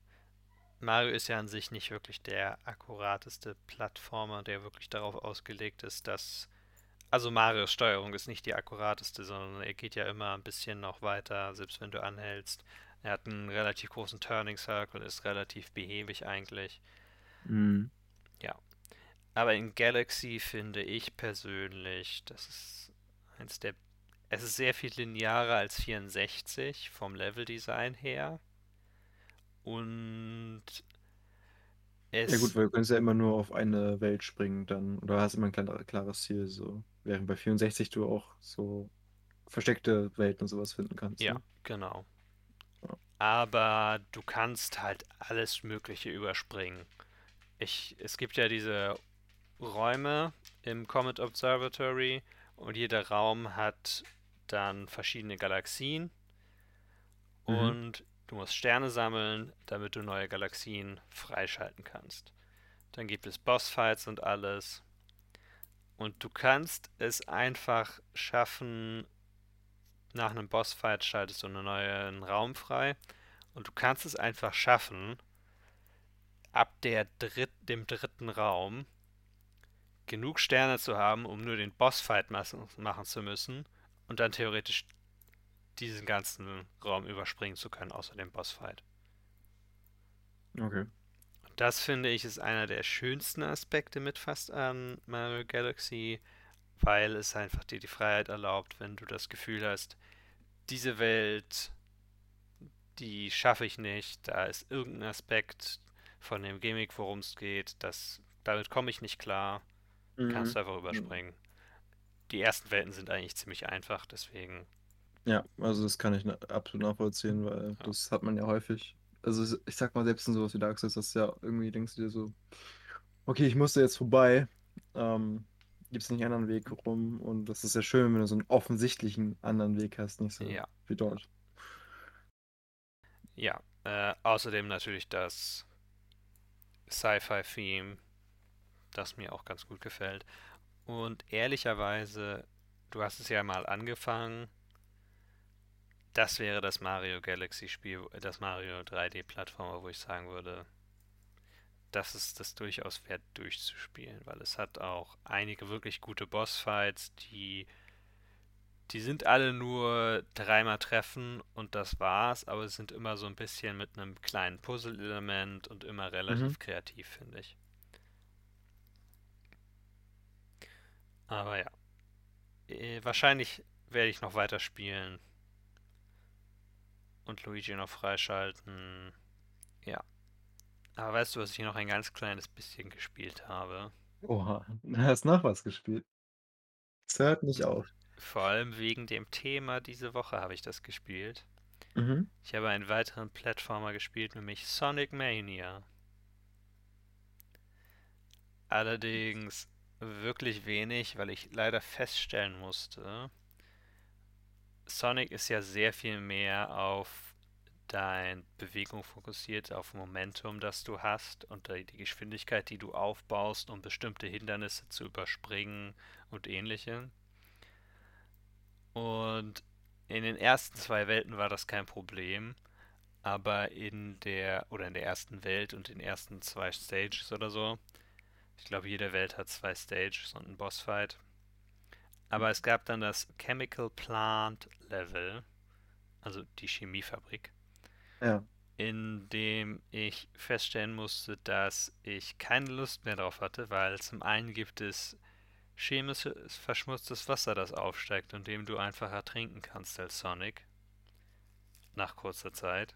Mario ist ja an sich nicht wirklich der akkurateste Plattformer, der wirklich darauf ausgelegt ist, dass. Also Marios Steuerung ist nicht die akkurateste, sondern er geht ja immer ein bisschen noch weiter, selbst wenn du anhältst. Er hat einen relativ großen Turning Circle, ist relativ behäbig eigentlich. Mhm. Ja. Aber in Galaxy finde ich persönlich, das ist eins der es ist sehr viel linearer als 64 vom Leveldesign her. Und es. Ja, gut, weil du kannst ja immer nur auf eine Welt springen dann. Oder hast immer ein klares Ziel. So. Während bei 64 du auch so versteckte Welten und sowas finden kannst. Ja, ne? genau. Ja. Aber du kannst halt alles Mögliche überspringen. Ich, es gibt ja diese Räume im Comet Observatory und jeder Raum hat dann verschiedene Galaxien mhm. und du musst Sterne sammeln, damit du neue Galaxien freischalten kannst. Dann gibt es Bossfights und alles. Und du kannst es einfach schaffen, nach einem Bossfight schaltest du einen neuen Raum frei. Und du kannst es einfach schaffen, ab der dritt, dem dritten Raum genug Sterne zu haben, um nur den Bossfight machen zu müssen und dann theoretisch diesen ganzen Raum überspringen zu können, außer dem Bossfight. Okay. Das finde ich ist einer der schönsten Aspekte mit fast an Mario Galaxy, weil es einfach dir die Freiheit erlaubt, wenn du das Gefühl hast, diese Welt, die schaffe ich nicht, da ist irgendein Aspekt von dem Gimmick, worum es geht, das, damit komme ich nicht klar, mhm. kannst du einfach überspringen die ersten Welten sind eigentlich ziemlich einfach, deswegen. Ja, also das kann ich absolut nachvollziehen, weil ja. das hat man ja häufig. Also ich sag mal, selbst in sowas wie Dark Souls, dass ja irgendwie denkst du dir so, okay, ich musste jetzt vorbei. Ähm, Gibt es nicht einen anderen Weg rum? Und das ist ja schön, wenn du so einen offensichtlichen anderen Weg hast, nicht so ja. wie dort. Ja, äh, außerdem natürlich das Sci-Fi-Theme, das mir auch ganz gut gefällt. Und ehrlicherweise, du hast es ja mal angefangen. Das wäre das Mario Galaxy Spiel, das Mario 3D Plattformer, wo ich sagen würde, das ist das durchaus wert durchzuspielen, weil es hat auch einige wirklich gute Bossfights, die die sind alle nur dreimal treffen und das war's, aber es sind immer so ein bisschen mit einem kleinen Puzzle-Element und immer relativ mhm. kreativ, finde ich. Aber ja. Äh, wahrscheinlich werde ich noch weiter spielen. Und Luigi noch freischalten. Ja. Aber weißt du, was ich noch ein ganz kleines bisschen gespielt habe? Oha, du hast noch was gespielt. Es hört nicht auf. Vor allem wegen dem Thema diese Woche habe ich das gespielt. Mhm. Ich habe einen weiteren Plattformer gespielt, nämlich Sonic Mania. Allerdings wirklich wenig, weil ich leider feststellen musste, Sonic ist ja sehr viel mehr auf deine Bewegung fokussiert, auf Momentum, das du hast und die Geschwindigkeit, die du aufbaust, um bestimmte Hindernisse zu überspringen und ähnliche. Und in den ersten zwei Welten war das kein Problem, aber in der oder in der ersten Welt und den ersten zwei Stages oder so ich glaube, jede Welt hat zwei Stages und einen Bossfight. Aber es gab dann das Chemical Plant Level, also die Chemiefabrik. Ja. In dem ich feststellen musste, dass ich keine Lust mehr drauf hatte, weil zum einen gibt es chemisches verschmutztes Wasser, das aufsteigt und dem du einfach ertrinken kannst als Sonic. Nach kurzer Zeit.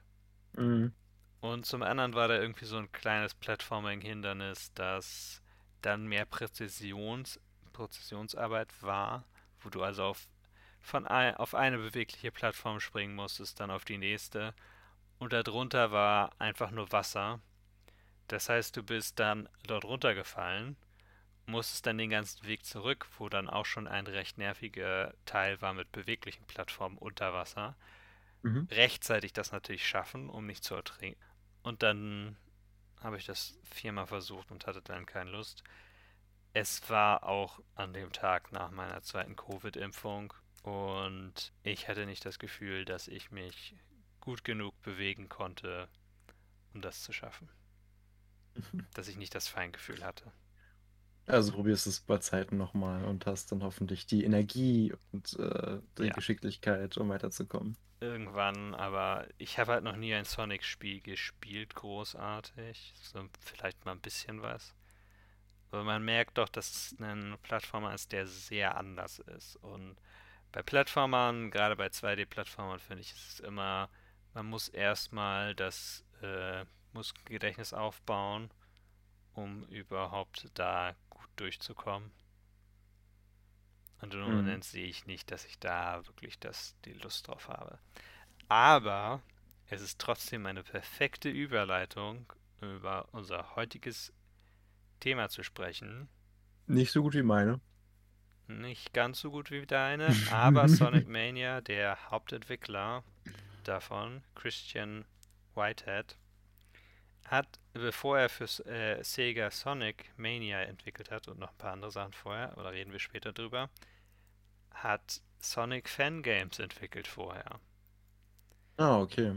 Mhm. Und zum anderen war da irgendwie so ein kleines Platforming-Hindernis, das dann mehr Präzisions, Präzisionsarbeit war, wo du also auf, von ein, auf eine bewegliche Plattform springen musstest, dann auf die nächste. Und darunter war einfach nur Wasser. Das heißt, du bist dann dort runtergefallen, musstest dann den ganzen Weg zurück, wo dann auch schon ein recht nerviger Teil war mit beweglichen Plattformen unter Wasser. Mhm. Rechtzeitig das natürlich schaffen, um nicht zu ertrinken. Und dann habe ich das viermal versucht und hatte dann keine Lust. Es war auch an dem Tag nach meiner zweiten Covid-Impfung und ich hatte nicht das Gefühl, dass ich mich gut genug bewegen konnte, um das zu schaffen. dass ich nicht das Feingefühl hatte. Also probierst es bei Zeiten nochmal und hast dann hoffentlich die Energie und äh, die ja. Geschicklichkeit, um weiterzukommen. Irgendwann, aber ich habe halt noch nie ein Sonic-Spiel gespielt, großartig. So vielleicht mal ein bisschen was. Aber man merkt doch, dass es ein Plattformer ist, der sehr anders ist. Und bei Plattformern, gerade bei 2D-Plattformern, finde ich, ist es immer, man muss erstmal das äh, Muskelgedächtnis aufbauen, um überhaupt da durchzukommen. Und im mhm. Moment sehe ich nicht, dass ich da wirklich das, die Lust drauf habe. Aber es ist trotzdem eine perfekte Überleitung, über unser heutiges Thema zu sprechen. Nicht so gut wie meine. Nicht ganz so gut wie deine, aber Sonic Mania, der Hauptentwickler davon, Christian Whitehead, hat, bevor er für äh, Sega Sonic Mania entwickelt hat und noch ein paar andere Sachen vorher, oder reden wir später drüber, hat Sonic Fangames entwickelt vorher. Ah, okay.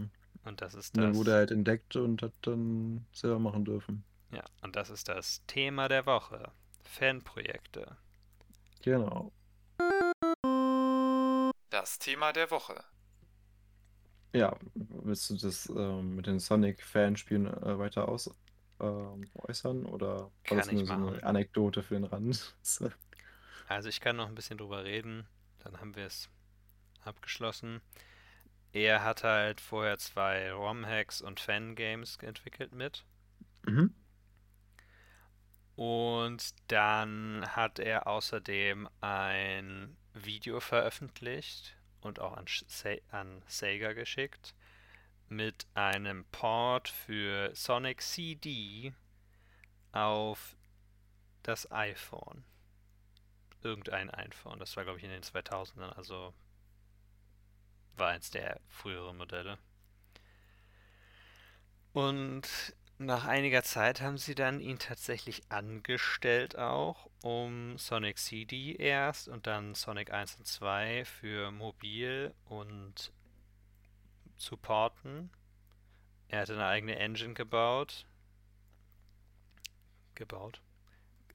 Und das ist das. Dann wurde er halt entdeckt und hat dann selber machen dürfen. Ja, und das ist das Thema der Woche. Fanprojekte. Genau. Das Thema der Woche. Ja, willst du das ähm, mit den Sonic-Fanspielen äh, weiter aus ähm, äußern oder war Kann das nur ich so machen. eine Anekdote für den Rand? Also ich kann noch ein bisschen drüber reden, dann haben wir es abgeschlossen. Er hat halt vorher zwei ROM-Hacks und Fangames entwickelt mit. Mhm. Und dann hat er außerdem ein Video veröffentlicht und auch an, Se an Sega geschickt mit einem Port für Sonic CD auf das iPhone. Irgendein iPhone. Das war, glaube ich, in den 2000ern, also war eins der früheren Modelle. Und nach einiger Zeit haben sie dann ihn tatsächlich angestellt auch, um Sonic CD erst und dann Sonic 1 und 2 für mobil und zu porten. Er hatte eine eigene Engine gebaut. Gebaut.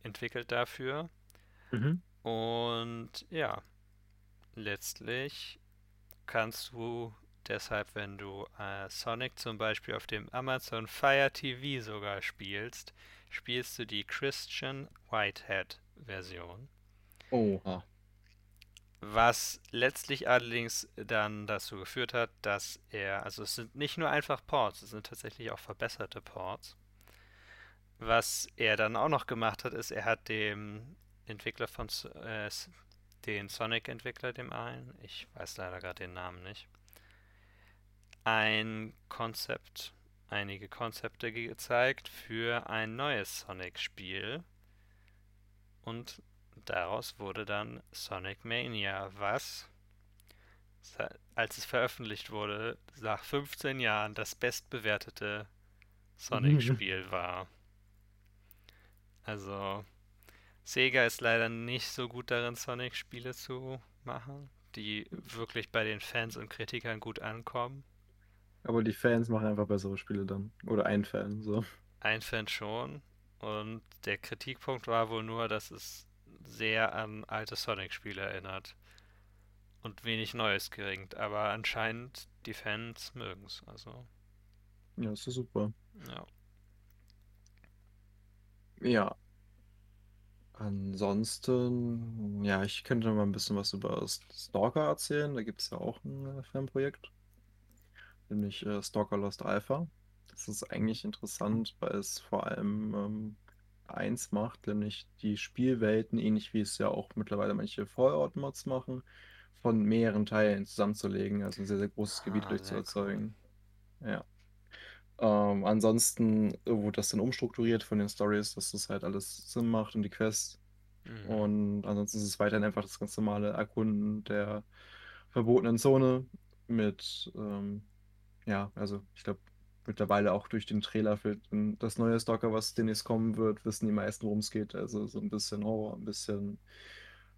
Entwickelt dafür. Mhm. Und ja, letztlich kannst du deshalb, wenn du äh, Sonic zum Beispiel auf dem Amazon Fire TV sogar spielst, spielst du die Christian Whitehead Version. Oha. Was letztlich allerdings dann dazu geführt hat, dass er, also es sind nicht nur einfach Ports, es sind tatsächlich auch verbesserte Ports. Was er dann auch noch gemacht hat, ist, er hat dem Entwickler von äh, den Sonic-Entwickler, dem einen, ich weiß leider gerade den Namen nicht, ein Konzept, einige Konzepte gezeigt für ein neues Sonic-Spiel. Und daraus wurde dann Sonic Mania, was, als es veröffentlicht wurde, nach 15 Jahren das bestbewertete Sonic-Spiel war. Also, Sega ist leider nicht so gut darin, Sonic-Spiele zu machen, die wirklich bei den Fans und Kritikern gut ankommen. Aber die Fans machen einfach bessere Spiele dann. Oder ein Fan, so. Ein Fan schon. Und der Kritikpunkt war wohl nur, dass es sehr an alte Sonic-Spiele erinnert. Und wenig Neues geringt. Aber anscheinend die Fans mögen es. Also. Ja, ist super. Ja. Ja. Ansonsten, ja, ich könnte mal ein bisschen was über Stalker erzählen. Da gibt es ja auch ein äh, Fanprojekt nämlich äh, Stalker Lost Alpha. Das ist eigentlich interessant, weil es vor allem ähm, eins macht, nämlich die Spielwelten, ähnlich wie es ja auch mittlerweile manche Fallout-Mods machen, von mehreren Teilen zusammenzulegen, also ein sehr, sehr großes Ah, Gebiet durchzuerzeugen. Ja. Ähm, ansonsten wurde das dann umstrukturiert von den Stories, dass das halt alles Sinn macht und die Quests. Mhm. Und ansonsten ist es weiterhin einfach das ganz normale Erkunden der verbotenen Zone mit ähm, ja, also ich glaube, mittlerweile auch durch den Trailer für das neue Stalker, was demnächst kommen wird, wissen die meisten, worum es geht. Also so ein bisschen Horror, ein bisschen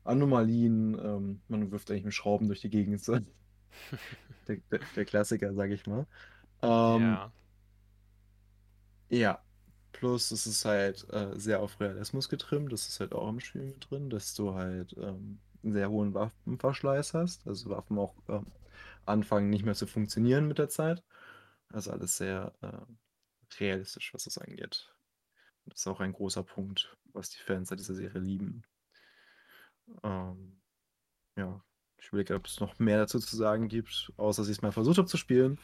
Anomalien. Ähm, man wirft eigentlich mit Schrauben durch die Gegend. So. der, der, der, Klassiker, sag ich mal. Ähm, ja. Ja. Plus es ist halt äh, sehr auf Realismus getrimmt. Das ist halt auch im Spiel mit drin, dass du halt ähm, einen sehr hohen Waffenverschleiß hast. Also Waffen auch ähm, anfangen nicht mehr zu funktionieren mit der Zeit. Also alles sehr äh, realistisch, was das angeht. Das ist auch ein großer Punkt, was die Fans dieser Serie lieben. Ähm, ja, ich überlege, ob es noch mehr dazu zu sagen gibt, außer dass ich es mal versucht habe zu spielen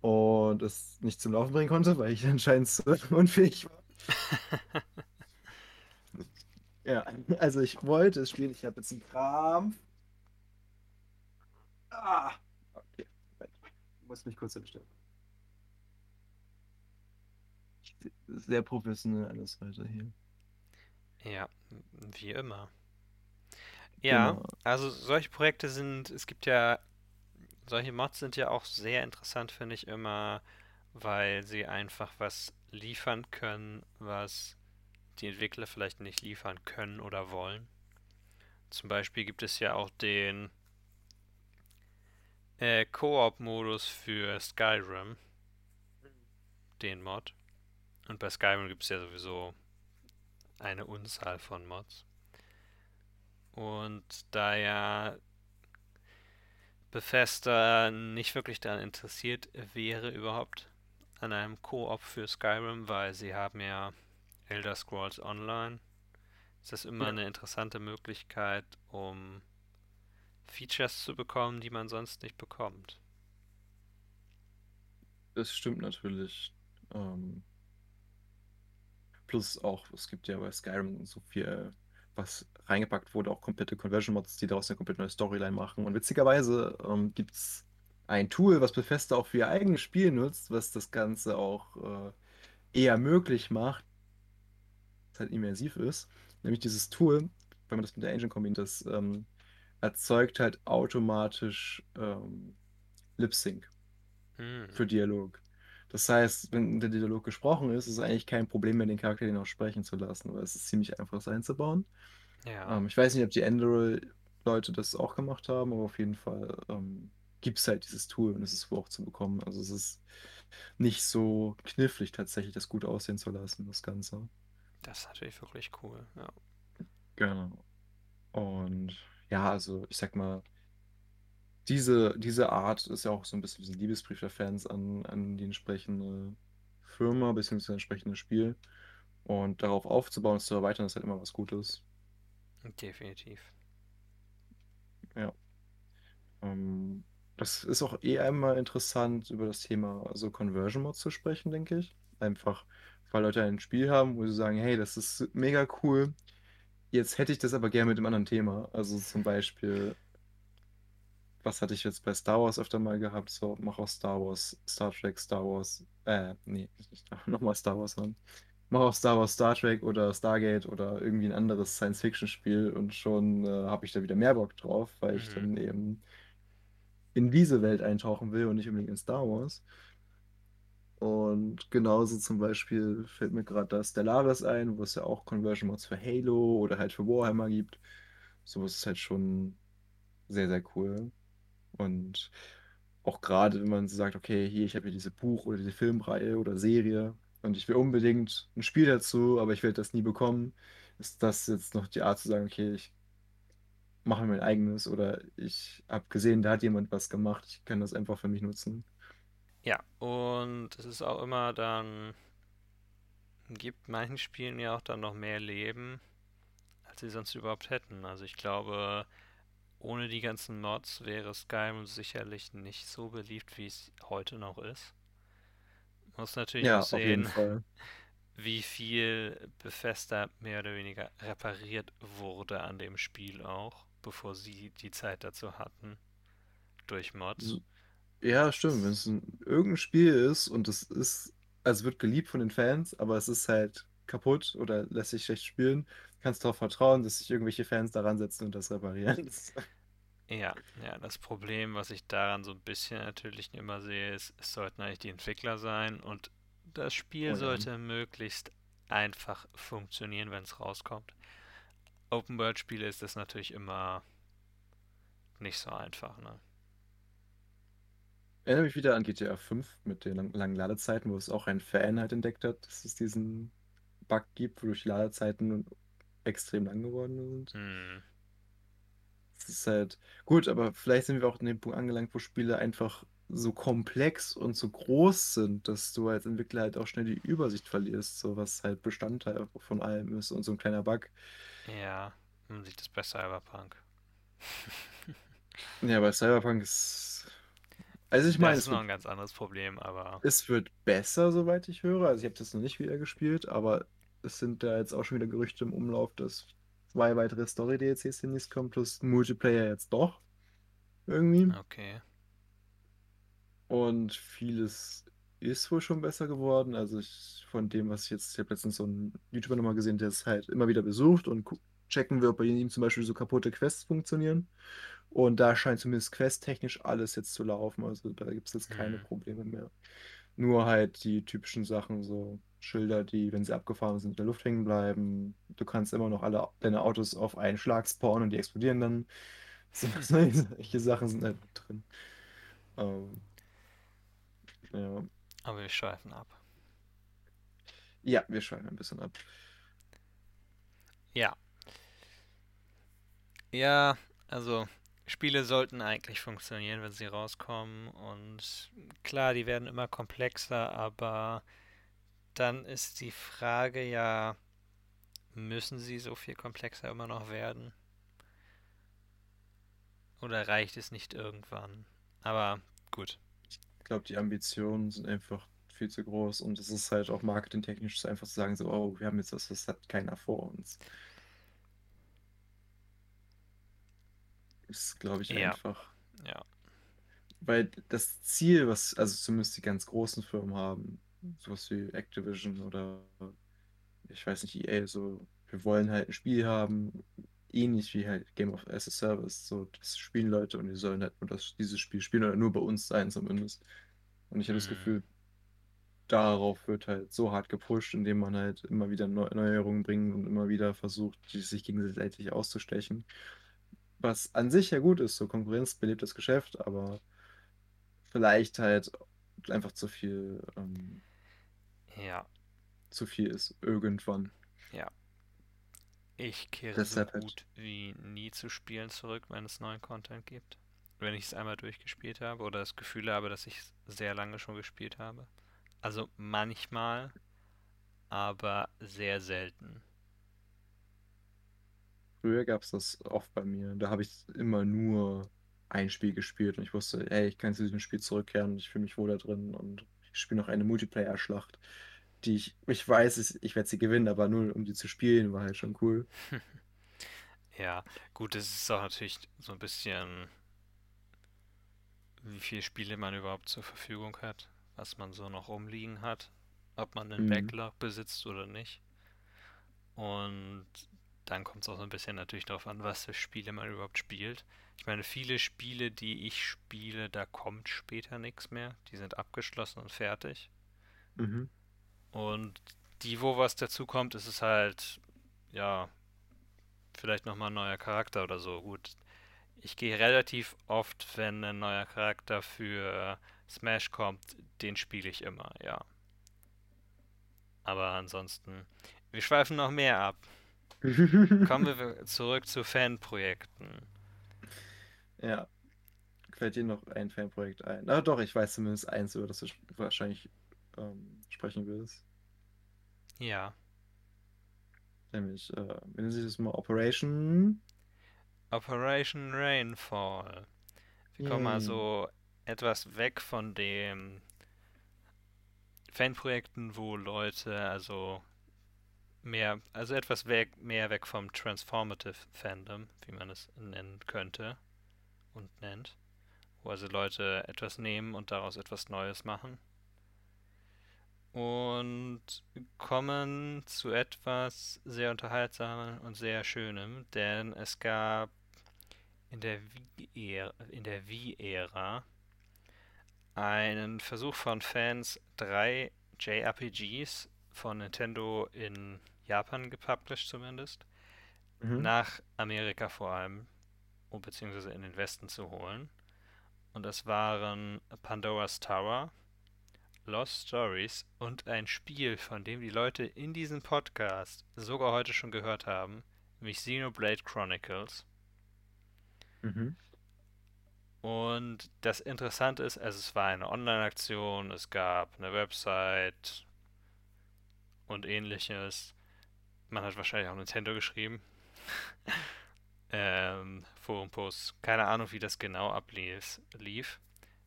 und es nicht zum Laufen bringen konnte, weil ich anscheinend unfähig war. ja, also ich wollte es spielen, ich habe jetzt einen Kram. Ah, muss mich kurz hinstellen. Sehr professionell alles weiter hier. Ja, wie immer. Ja, genau. also solche Projekte sind, es gibt ja, solche Mods sind ja auch sehr interessant, finde ich immer, weil sie einfach was liefern können, was die Entwickler vielleicht nicht liefern können oder wollen. Zum Beispiel gibt es ja auch den äh, Koop-Modus für Skyrim. Den Mod. Und bei Skyrim gibt es ja sowieso eine Unzahl von Mods. Und da ja Bethesda nicht wirklich daran interessiert wäre überhaupt an einem Koop für Skyrim, weil sie haben ja Elder Scrolls Online. Ist das immer ja. eine interessante Möglichkeit, um Features zu bekommen, die man sonst nicht bekommt. Das stimmt natürlich. Ähm, plus auch, es gibt ja bei Skyrim so viel, was reingepackt wurde, auch komplette Conversion-Mods, die daraus eine komplett neue Storyline machen. Und witzigerweise ähm, gibt es ein Tool, was Bethesda auch für ihr eigenes Spiel nutzt, was das Ganze auch äh, eher möglich macht, halt immersiv ist. Nämlich dieses Tool, wenn man das mit der Engine kombiniert, das ähm, erzeugt halt automatisch ähm, Lip Sync hm. für Dialog. Das heißt, wenn der Dialog gesprochen ist, ist es eigentlich kein Problem mehr, den Charakter den auch sprechen zu lassen, weil es ist ziemlich einfach, das einzubauen. Ja. Ähm, ich weiß nicht, ob die Android-Leute das auch gemacht haben, aber auf jeden Fall ähm, gibt es halt dieses Tool und es ist auch zu bekommen. Also es ist nicht so knifflig tatsächlich, das gut aussehen zu lassen, das Ganze. Das ist natürlich wirklich cool, ja. Genau. Und ja, also ich sag mal, diese, diese Art ist ja auch so ein bisschen ein Liebesbrief der Fans an, an die entsprechende Firma bzw. das entsprechende Spiel. Und darauf aufzubauen und zu erweitern, ist halt immer was Gutes. Definitiv. Ja. Ähm, das ist auch eh einmal interessant, über das Thema also Conversion Mods zu sprechen, denke ich. Einfach, weil Leute ein Spiel haben, wo sie sagen, hey, das ist mega cool. Jetzt hätte ich das aber gerne mit einem anderen Thema. Also zum Beispiel, was hatte ich jetzt bei Star Wars öfter mal gehabt? So, mach aus Star Wars, Star Trek, Star Wars, äh, nee, nochmal Star Wars ran. Mach aus Star Wars Star Trek oder Stargate oder irgendwie ein anderes Science-Fiction-Spiel und schon äh, habe ich da wieder mehr Bock drauf, weil mhm. ich dann eben in diese Welt eintauchen will und nicht unbedingt in Star Wars. Und genauso zum Beispiel fällt mir gerade das Stellaris ein, wo es ja auch Conversion Mods für Halo oder halt für Warhammer gibt. Sowas ist halt schon sehr, sehr cool. Und auch gerade, wenn man sagt, okay, hier, ich habe hier diese Buch- oder diese Filmreihe oder Serie und ich will unbedingt ein Spiel dazu, aber ich werde das nie bekommen, ist das jetzt noch die Art zu sagen, okay, ich mache mein eigenes oder ich habe gesehen, da hat jemand was gemacht, ich kann das einfach für mich nutzen. Ja, und es ist auch immer dann, gibt manchen Spielen ja auch dann noch mehr Leben, als sie sonst überhaupt hätten. Also ich glaube, ohne die ganzen Mods wäre Skyrim sicherlich nicht so beliebt, wie es heute noch ist. Muss natürlich ja, auch sehen, wie viel Bethesda mehr oder weniger repariert wurde an dem Spiel auch, bevor sie die Zeit dazu hatten. Durch Mods. Ja, stimmt. Wenn es ein, irgendein Spiel ist und es ist, also wird geliebt von den Fans, aber es ist halt kaputt oder lässt sich schlecht spielen, kannst du darauf vertrauen, dass sich irgendwelche Fans daran setzen und das reparieren. Ja, ja, das Problem, was ich daran so ein bisschen natürlich immer sehe, ist, es sollten eigentlich die Entwickler sein und das Spiel Oh ja. sollte möglichst einfach funktionieren, wenn es rauskommt. Open-World-Spiele ist das natürlich immer nicht so einfach, ne? Erinnere mich wieder an GTA 5 mit den lang- langen Ladezeiten, wo es auch ein Fan halt entdeckt hat, dass es diesen Bug gibt, wodurch die Ladezeiten extrem lang geworden sind. Hm, Es ist halt gut, aber vielleicht sind wir auch an dem Punkt angelangt, wo Spiele einfach so komplex und so groß sind, dass du als Entwickler halt auch schnell die Übersicht verlierst, so was halt Bestandteil von allem ist und so ein kleiner Bug. ja, man sieht das bei Cyberpunk. Ja, bei Cyberpunk ist. Also ich meine, das es ist noch wird ein ganz anderes Problem, aber Es wird besser, soweit ich höre. Also ich habe das noch nicht wieder gespielt, aber es sind da jetzt auch schon wieder Gerüchte im Umlauf, dass zwei weitere Story-DLCs demnächst kommen, plus Multiplayer jetzt doch. Irgendwie. okay. Und vieles ist wohl schon besser geworden. Also ich, von dem, was ich jetzt, ich habe letztens so einen YouTuber nochmal gesehen, der es halt immer wieder besucht und checken wir, ob bei ihm zum Beispiel so kaputte Quests funktionieren. Und da scheint zumindest questtechnisch alles jetzt zu laufen. Also da gibt es jetzt keine Hm. Probleme mehr. Nur halt die typischen Sachen, so Schilder, die, wenn sie abgefahren sind, in der Luft hängen bleiben. Du kannst immer noch alle deine Autos auf einen Schlag spawnen und die explodieren dann. So, solche Sachen sind halt drin. Ähm, ja. Aber wir schweifen ab. ja, wir schweifen ein bisschen ab. Ja. Ja, also Spiele sollten eigentlich funktionieren, wenn sie rauskommen. Und klar, die werden immer komplexer, aber dann ist die Frage ja, müssen sie so viel komplexer immer noch werden? Oder reicht es nicht irgendwann? Aber gut. Ich glaube, die Ambitionen sind einfach viel zu groß und es ist halt auch marketingtechnisch einfach zu sagen, so, oh, wir haben jetzt was, das hat keiner vor uns. Ist, glaube ich, Ja. einfach. Ja. Weil das Ziel, was, also zumindest die ganz großen Firmen haben, sowas wie Activision oder ich weiß nicht, EA, so, wir wollen halt ein Spiel haben, ähnlich wie halt Game of as a Service. So, das spielen Leute und die sollen halt nur das, dieses Spiel spielen oder nur bei uns sein zumindest. Und ich habe das Mhm. Gefühl, darauf wird halt so hart gepusht, indem man halt immer wieder Neu Neuerungen bringt und immer wieder versucht, sich gegenseitig auszustechen. Was an sich ja gut ist, so Konkurrenz belebt das Geschäft, aber vielleicht halt einfach zu viel, ähm, Ja. zu viel ist irgendwann. Ich kehre so halt- gut wie nie zu Spielen zurück, wenn es neuen Content gibt. Wenn ich es einmal durchgespielt habe oder das Gefühl habe, dass ich es sehr lange schon gespielt habe. Also manchmal, aber sehr selten. Früher gab es das oft bei mir. Da habe ich immer nur ein Spiel gespielt und ich wusste, ey, ich kann zu diesem Spiel zurückkehren und ich fühle mich wohl da drin und ich spiele noch eine Multiplayer-Schlacht, die ich, ich weiß, ich, werde sie gewinnen, aber nur um die zu spielen, war halt schon cool. Ja, gut, es ist auch natürlich so ein bisschen, wie viele Spiele man überhaupt zur Verfügung hat, was man so noch rumliegen hat, ob man einen Mhm. Backlog besitzt oder nicht. Und dann kommt es auch so ein bisschen natürlich darauf an, was für Spiele man überhaupt spielt. Ich meine, viele Spiele, die ich spiele, da kommt später nichts mehr. Die sind abgeschlossen und fertig. Mhm. Und die, wo was dazu kommt, ist es halt, ja, vielleicht nochmal ein neuer Charakter oder so. Gut, ich gehe relativ oft, wenn ein neuer Charakter für Smash kommt, den spiele ich immer, ja. Aber ansonsten, wir schweifen noch mehr ab. Kommen wir zurück zu Fanprojekten. Ja. Fällt dir noch ein Fanprojekt ein? Na doch, ich weiß zumindest eins, über das du sch- wahrscheinlich ähm, sprechen willst. Ja, Nämlich, äh, nennt sich das mal? Operation. Operation Rainfall. Wir kommen Yay. also etwas weg von den Fanprojekten, wo Leute also mehr, also etwas weg, mehr weg vom Transformative Fandom, wie man es nennen könnte und nennt, wo also Leute etwas nehmen und daraus etwas Neues machen. Und kommen zu etwas sehr Unterhaltsamem und sehr Schönem, denn es gab in der Wii-Ära, einen Versuch von Fans, drei JRPGs von Nintendo in Japan gepublished zumindest, Mhm. nach Amerika vor allem, beziehungsweise in den Westen zu holen. Und das waren Pandora's Tower, Lost Stories und ein Spiel, von dem die Leute in diesem Podcast sogar heute schon gehört haben, nämlich Xenoblade Chronicles. Mhm. Und das Interessante ist, also es war eine Online-Aktion, es gab eine Website und ähnliches. Man hat wahrscheinlich auch Nintendo geschrieben. ähm, Forum-Posts. Keine Ahnung, wie das genau ablief. Lief.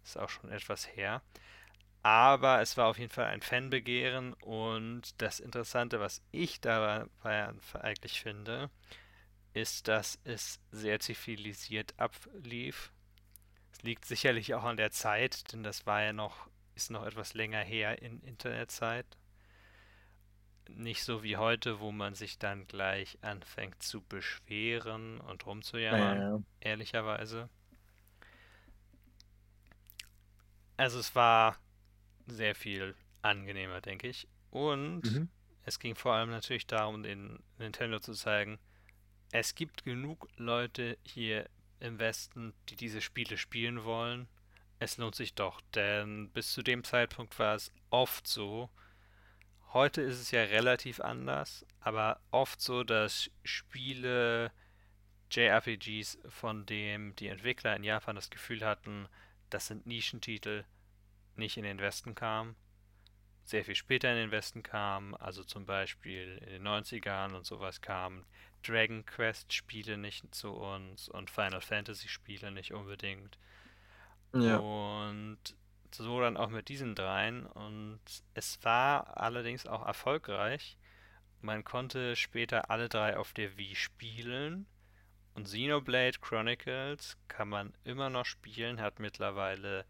Ist auch schon etwas her. Aber es war auf jeden Fall ein Fanbegehren und das Interessante, was ich dabei eigentlich finde, ist, dass es sehr zivilisiert ablief. Es liegt sicherlich auch an der Zeit, denn das war ja noch, ist noch etwas länger her in Internetzeit. Nicht so wie heute, wo man sich dann gleich anfängt zu beschweren und rumzujammern, Ja, ja. ehrlicherweise. Also es war sehr viel angenehmer, denke ich. Und Mhm. es ging vor allem natürlich darum, den Nintendo zu zeigen, es gibt genug Leute hier im Westen, die diese Spiele spielen wollen. Es lohnt sich doch, denn bis zu dem Zeitpunkt war es oft so. Heute ist es ja relativ anders, aber oft so, dass Spiele, JRPGs, von dem die Entwickler in Japan das Gefühl hatten, das sind Nischentitel, nicht in den Westen kamen. Sehr viel später in den Westen kamen, also zum Beispiel in den 90ern und sowas kamen Dragon Quest Spiele nicht zu uns und Final Fantasy Spiele nicht unbedingt. Ja. Und so dann auch mit diesen dreien. Und es war allerdings auch erfolgreich. Man konnte später alle drei auf der Wii spielen. Und Xenoblade Chronicles kann man immer noch spielen, hat mittlerweile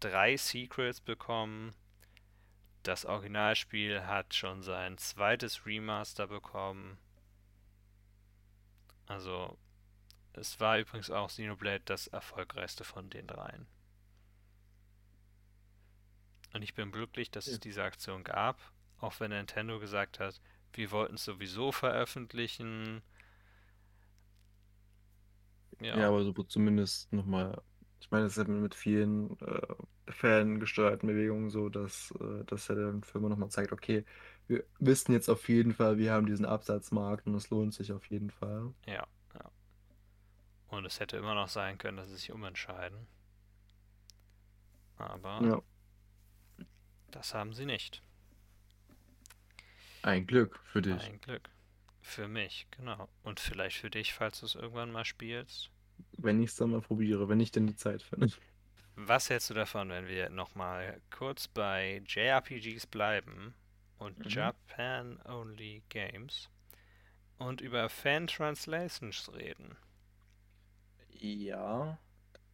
drei Secrets bekommen. Das Originalspiel hat schon sein zweites Remaster bekommen. Also, es war übrigens auch Xenoblade das erfolgreichste von den dreien. Und ich bin glücklich, dass Ja. es diese Aktion gab, auch wenn Nintendo gesagt hat, wir wollten es sowieso veröffentlichen. Ja, Ja, aber so zumindest nochmal. Ich meine, es ist ja mit vielen äh, fangesteuerten Bewegungen so, dass, äh, dass ja dann Firma nochmal zeigt, okay, wir wissen jetzt auf jeden Fall, wir haben diesen Absatzmarkt und es lohnt sich auf jeden Fall. ja, ja. Und es hätte immer noch sein können, dass sie sich umentscheiden. Aber Ja, das haben sie nicht. ein Glück für dich. Ein Glück. Für mich, genau. Und vielleicht für dich, falls du es irgendwann mal spielst. Wenn ich es dann mal probiere, wenn ich denn die Zeit finde. Was hältst du davon, wenn wir nochmal kurz bei JRPGs bleiben und Mhm. Japan-Only Games und über Fan-Translations reden? Ja,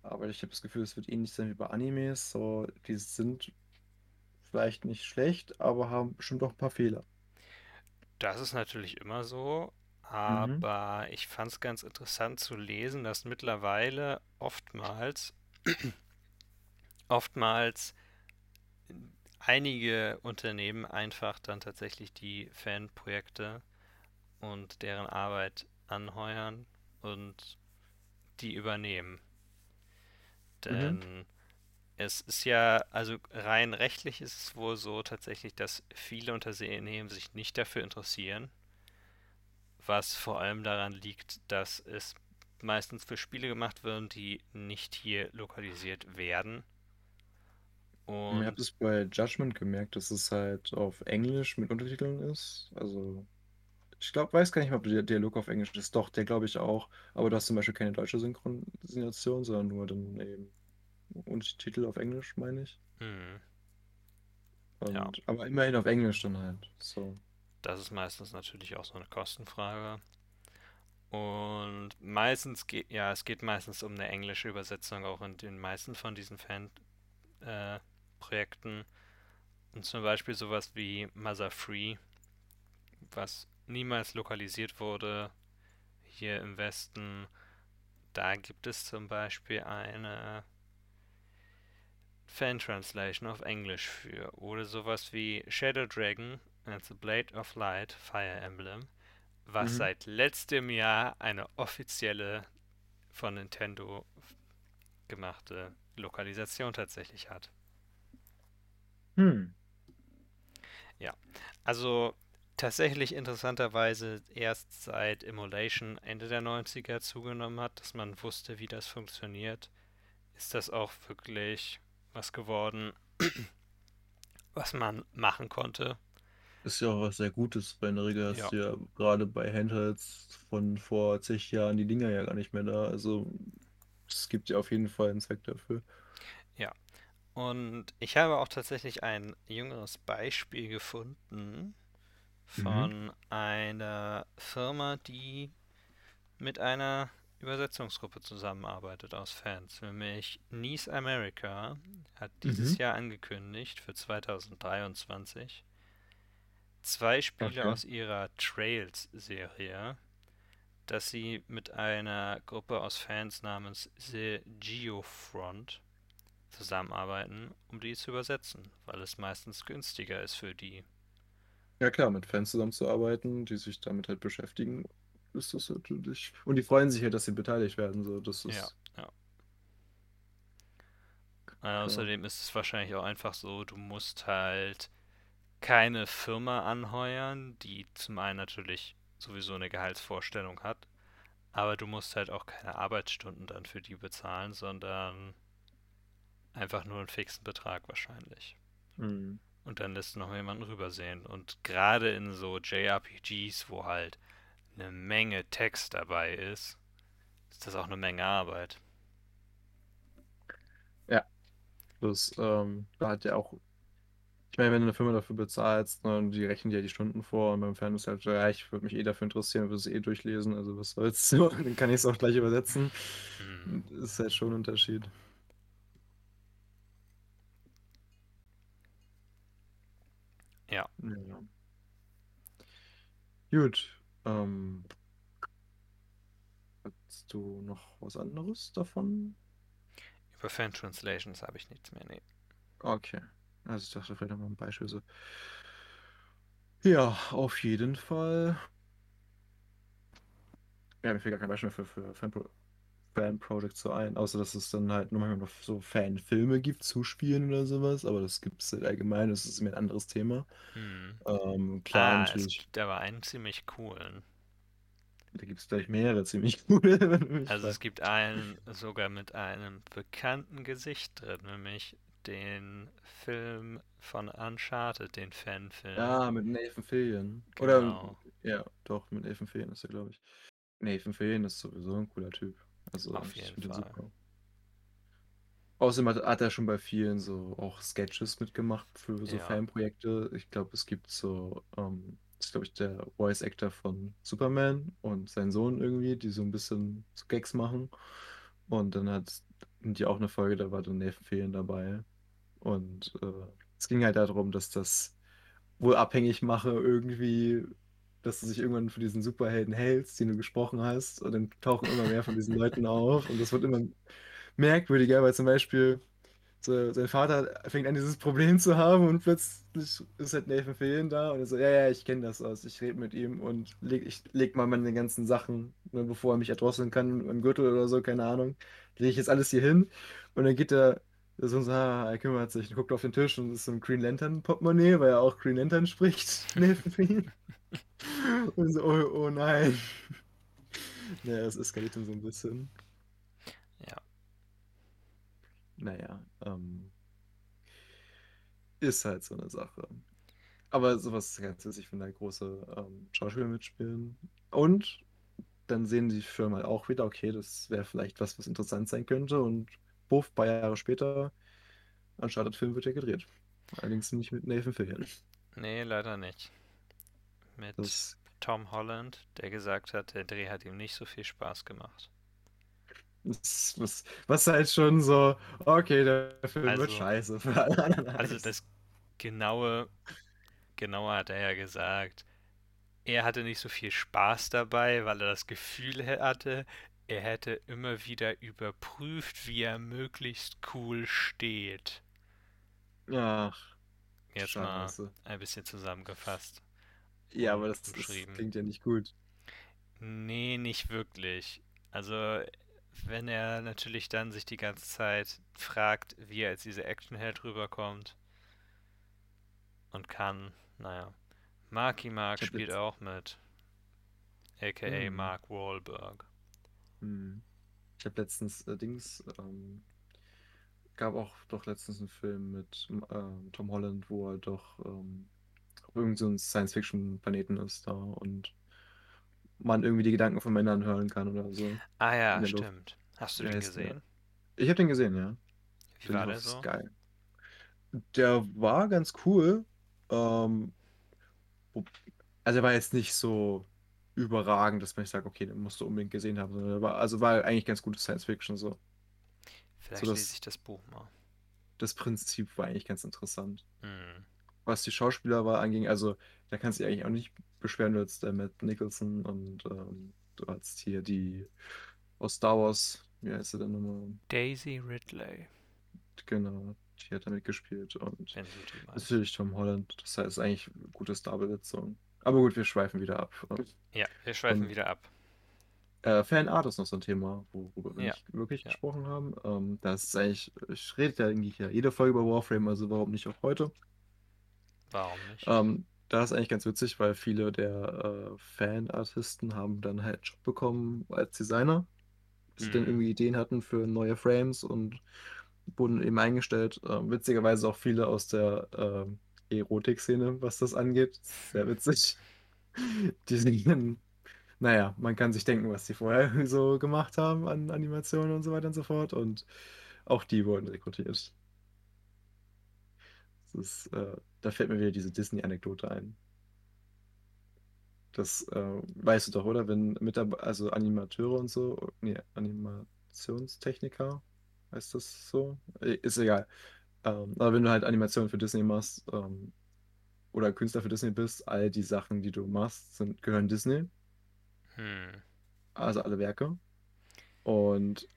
aber ich habe das Gefühl, es wird ähnlich sein wie bei Animes. So, die sind vielleicht nicht schlecht, aber haben bestimmt auch ein paar Fehler. Das ist natürlich immer so, aber ich fand es ganz interessant zu lesen, dass mittlerweile oftmals, oftmals einige Unternehmen einfach dann tatsächlich die Fanprojekte und deren Arbeit anheuern und die übernehmen. Denn es ist ja, also rein rechtlich ist es wohl so tatsächlich, dass viele Unternehmen sich nicht dafür interessieren, was vor allem daran liegt, dass es meistens für Spiele gemacht werden, die nicht hier lokalisiert werden. Ich Und habe es bei Judgment gemerkt, dass es halt auf Englisch mit Untertiteln ist. Also, ich glaube, weiß gar nicht mal, ob der Dialog auf Englisch ist. Doch, der glaube ich auch. Aber du hast zum Beispiel keine deutsche Synchronisation, sondern nur dann eben Untertitel auf Englisch, meine ich. hm, Und, Ja. Aber immerhin auf Englisch dann halt. So. das ist meistens natürlich auch so eine Kostenfrage. Und meistens geht, ja, es geht meistens um eine englische Übersetzung auch in den meisten von diesen Fan-Projekten. Und zum Beispiel sowas wie Mother Free, was niemals lokalisiert wurde hier im Westen. da gibt es zum Beispiel eine Fan-Translation auf Englisch für. Oder sowas wie Shadow Dragon and the Blade of Light Fire Emblem, was mhm. seit letztem Jahr eine offizielle von Nintendo gemachte Lokalisation tatsächlich hat. Hm. Ja, also tatsächlich interessanterweise erst seit Emulation Ende der 90er zugenommen hat, dass man wusste, wie das funktioniert, ist das auch wirklich was geworden, was man machen konnte. Ist ja auch was sehr Gutes bei einer Regel. Hast ja. ja gerade bei Handhelds von vor zig Jahren die Dinger ja gar nicht mehr da. Also es gibt ja auf jeden Fall einen Zweck dafür. Ja. Und ich habe auch tatsächlich ein jüngeres Beispiel gefunden von mhm. einer Firma, die mit einer Übersetzungsgruppe zusammenarbeitet aus Fans, nämlich Nice America hat dieses mhm. Jahr angekündigt für 2023 zwei Spiele okay. aus ihrer Trails-Serie, dass sie mit einer Gruppe aus Fans namens The Geofront zusammenarbeiten, um die zu übersetzen, weil es meistens günstiger ist für die. Ja klar, mit Fans zusammenzuarbeiten, die sich damit halt beschäftigen, ist das natürlich. Und die freuen sich halt, dass sie beteiligt werden. So, das ist. Ja, ja. Ja. Außerdem ist es wahrscheinlich auch einfach so, du musst halt keine Firma anheuern, die zum einen natürlich sowieso eine Gehaltsvorstellung hat, aber du musst halt auch keine Arbeitsstunden dann für die bezahlen, sondern einfach nur einen fixen Betrag wahrscheinlich. Mhm. Und dann lässt du noch jemanden rübersehen. Und gerade in so JRPGs, wo halt eine Menge Text dabei ist, ist das auch eine Menge Arbeit. Ja. Das ähm, da hat ja auch ich meine, wenn du eine Firma dafür bezahlst, ne, die rechnen dir die Stunden vor und beim Fan ist halt, ja, ich würde mich eh dafür interessieren, würde es eh durchlesen, also was soll's, dann kann ich es auch gleich übersetzen. Das ist halt schon ein Unterschied. Ja. ja. Gut. Ähm, hast du noch was anderes davon? Über Fan Translations habe ich nichts mehr, nee. Okay. Also ich dachte vielleicht nochmal ein Beispiel so. Ja, auf jeden Fall. Ja, mir fällt gar kein Beispiel für, für Fanpro Fan-Projects so ein, außer dass es dann halt nur manchmal noch so Fanfilme gibt zu Spielen oder sowas, aber das gibt es halt allgemein, das ist mir ein anderes Thema. Hm. Ähm, klar, ah, natürlich. Es gibt aber einen ziemlich coolen. Da gibt es gleich mehrere ziemlich coole. also es gibt einen sogar mit einem bekannten Gesicht drin, nämlich den Film von Uncharted, den Fanfilm. Ja, mit Nathan Fillion. Genau. Oder, ja, doch, mit Nathan Fillion ist er, glaube ich. Nathan Fillion ist sowieso ein cooler Typ. Also, Auf jeden Fall. Super. Außerdem hat, hat, er schon bei vielen so auch Sketches mitgemacht für so ja. Fanprojekte. Ich glaube, es gibt so, ähm, das ist glaube ich der Voice Actor von Superman und sein Sohn irgendwie, die so ein bisschen so Gags machen. Und dann hat die auch eine Folge, da war dann Nathan Fillion dabei. Und äh, es ging halt darum, dass das wohl abhängig mache irgendwie, dass du sich irgendwann für diesen Superhelden hältst, den du gesprochen hast. Und dann tauchen immer mehr von diesen Leuten auf. Und das wird immer merkwürdiger, weil zum Beispiel so, sein Vater fängt an, dieses Problem zu haben und plötzlich ist halt Nathan Fillion da und er so, ja, ja, ich kenne das aus, ich rede mit ihm und leg, ich leg mal meine ganzen Sachen, ne, bevor er mich erdrosseln kann mit meinem Gürtel oder so, keine Ahnung, lege ich jetzt alles hier hin und dann geht er der Sohn so, ah, er kümmert sich, guckt auf den Tisch und ist so ein Green Lantern Portemonnaie, weil er auch Green Lantern spricht, neben Und so, oh, oh nein. Naja, es eskaliert dann so ein bisschen. Ja. Naja, ähm, ist halt so eine Sache. Aber sowas ist ganz witzig, wenn da große ähm, Schauspieler mitspielen. Und dann sehen die Firmen halt auch wieder, okay, das wäre vielleicht was, was interessant sein könnte. Und buff, ein paar Jahre später, Uncharted-Film wird ja gedreht. Allerdings nicht mit Nathan Fillion. Nee, leider nicht. Mit das... Tom Holland, der gesagt hat, der Dreh hat ihm nicht so viel Spaß gemacht. Was, was halt schon so, okay, der Film also, wird scheiße für alle anderen. Also das genaue, genaue hat er ja gesagt, er hatte nicht so viel Spaß dabei, weil er das Gefühl hatte, er hätte immer wieder überprüft, wie er möglichst cool steht. Ach, Jetzt Scheiße. mal ein bisschen zusammengefasst. Ja, aber das, das klingt ja nicht gut. Nee, nicht wirklich. Also, wenn er natürlich dann sich die ganze Zeit fragt, wie er als dieser Actionheld rüberkommt und kann, naja. Marky Mark spielt jetzt- auch mit. AKA Hm. Mark Wahlberg. Hm. Ich habe letztens äh, Dings, ähm, gab auch doch letztens einen Film mit ähm, Tom Holland, wo er doch ähm, auf irgendeinem so ein Science-Fiction-Planeten ist da und man irgendwie die Gedanken von Männern hören kann oder so. Ah ja, der Luft. stimmt. Hast du den der? gesehen? Ich habe den gesehen, ja. Wie Den war der so? Sky. Der war ganz cool. Ähm, also er war jetzt nicht so überragend, dass man nicht sagt, okay, den musst du unbedingt gesehen haben. Sondern er war, also war eigentlich ganz gutes Science Fiction so. Vielleicht so lese ich das Buch mal. Das Prinzip war eigentlich ganz interessant. Hm. Was die Schauspieler war anging, also da kannst du dich eigentlich auch nicht beschweren, du hast äh, Matt Nicholson und ähm, du hast hier die aus Star Wars, wie heißt sie denn nochmal? Daisy Ridley, Genau, die hat da mitgespielt und natürlich Tom Holland. Das heißt eigentlich eine gute Starbesetzung. Aber gut, wir schweifen wieder ab. Ja, wir schweifen Und- wieder ab. Äh, Fanart ist noch so ein Thema, worüber wir Ja. nicht wirklich Ja. gesprochen haben. Ähm, das ist eigentlich, ich rede ja eigentlich ja jede Folge über Warframe, also warum nicht auch heute? Warum nicht? Ähm, da ist eigentlich ganz witzig, weil viele der äh, Fanartisten haben dann halt Job bekommen als Designer. Sie dann Mhm. irgendwie Ideen hatten für neue Frames und wurden eben eingestellt. Ähm, witzigerweise auch viele aus der ähm, Erotik-Szene, was das angeht. Sehr witzig. Die sind, naja, man kann sich denken, was die vorher so gemacht haben an Animationen und so weiter und so fort. Und auch die wurden rekrutiert. Das ist, äh, da fällt mir wieder diese Disney-Anekdote ein. Das äh, weißt du doch, oder? Wenn Mitab also Animateure und so, nee, Animationstechniker, heißt das so? Äh, Ist egal. Ähm, aber wenn du halt Animationen für Disney machst, ähm, oder Künstler für Disney bist, all die Sachen, die du machst, sind, gehören Disney, Hm. also alle Werke. Und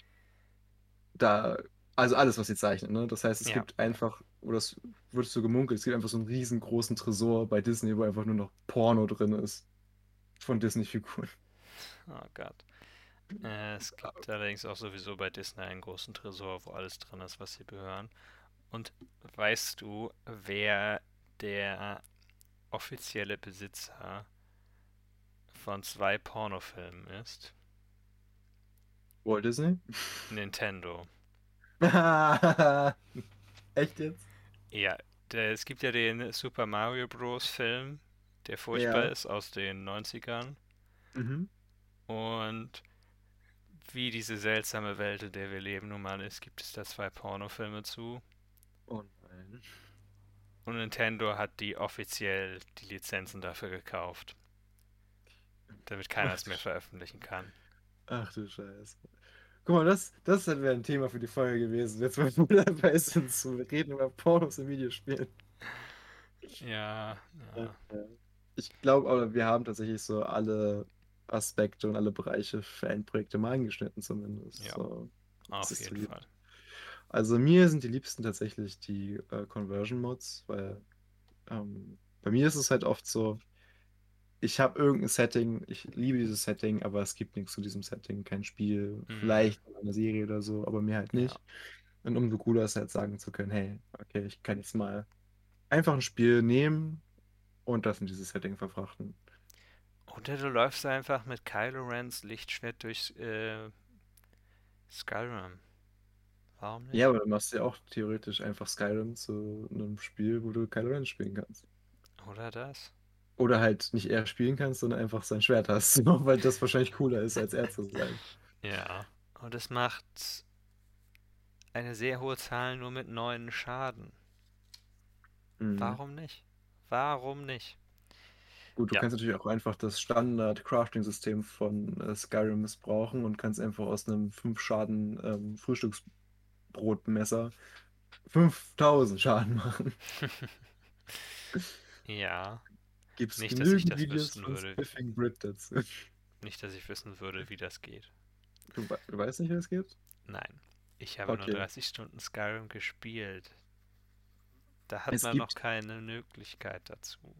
da, also alles, was sie zeichnen, ne? Das heißt, es Ja. gibt einfach, oder es wird so gemunkelt, es gibt einfach so einen riesengroßen Tresor bei Disney, wo einfach nur noch Porno drin ist. Von Disney-Figuren. Oh Gott. Äh, es gibt allerdings auch sowieso bei Disney einen großen Tresor, wo alles drin ist, was sie gehören. Und weißt du, wer der offizielle Besitzer von zwei Pornofilmen ist? Walt Disney? Nintendo. Echt jetzt? Ja, der, es gibt ja den Super Mario Bros. Film, der furchtbar Ja. ist aus den 90ern. Mhm. Und wie diese seltsame Welt, in der wir leben, nun mal ist, gibt es da zwei Pornofilme zu. Oh nein. Und Nintendo hat die offiziell die Lizenzen dafür gekauft. Damit keiner es mehr veröffentlichen kann. Ach du Scheiße. Guck mal, das, das wäre ein Thema für die Folge gewesen. Jetzt, wo wir dabei sind, zu reden über Pornos in Videospielen. Ja, ja. Ich glaube aber, wir haben tatsächlich so alle Aspekte und alle Bereiche Fanprojekte mal angeschnitten, zumindest. Ja. So. Auf jeden. Fall. Also mir sind die liebsten tatsächlich die äh, Conversion-Mods, weil ähm, bei mir ist es halt oft so, ich habe irgendein Setting, ich liebe dieses Setting, aber es gibt nichts zu diesem Setting, kein Spiel, Mhm. vielleicht eine Serie oder so, aber mir halt nicht. Ja. Und umso cooler ist halt sagen zu können, hey, okay, ich kann jetzt mal einfach ein Spiel nehmen und das in dieses Setting verfrachten. Oder du läufst einfach mit Kylo Rens Lichtschwert durch äh, Skyrim. Warum nicht? Ja, aber dann machst du ja auch theoretisch einfach Skyrim zu einem Spiel, wo du Kylo Ren spielen kannst. Oder das? Oder halt nicht er spielen kannst, sondern einfach sein Schwert hast, weil das wahrscheinlich cooler ist, als er zu sein. Ja. Und es macht eine sehr hohe Zahl nur mit neun Schaden. Mhm. Warum nicht? Warum nicht? Gut, du Ja. kannst natürlich auch einfach das Standard-Crafting-System von äh, Skyrim missbrauchen und kannst einfach aus einem 5 Schaden ähm, Frühstücksbrotmesser 5000 Schaden machen. Ja, Gibt's Nicht, dass ich das Videos wissen würde. Spiffing Brit dazu. nicht, dass ich wissen würde, wie das geht. Du, du weißt nicht, wie es geht? Nein. Ich habe Okay. nur 30 Stunden Skyrim gespielt. Da hat Es man gibt- noch keine Möglichkeit dazu.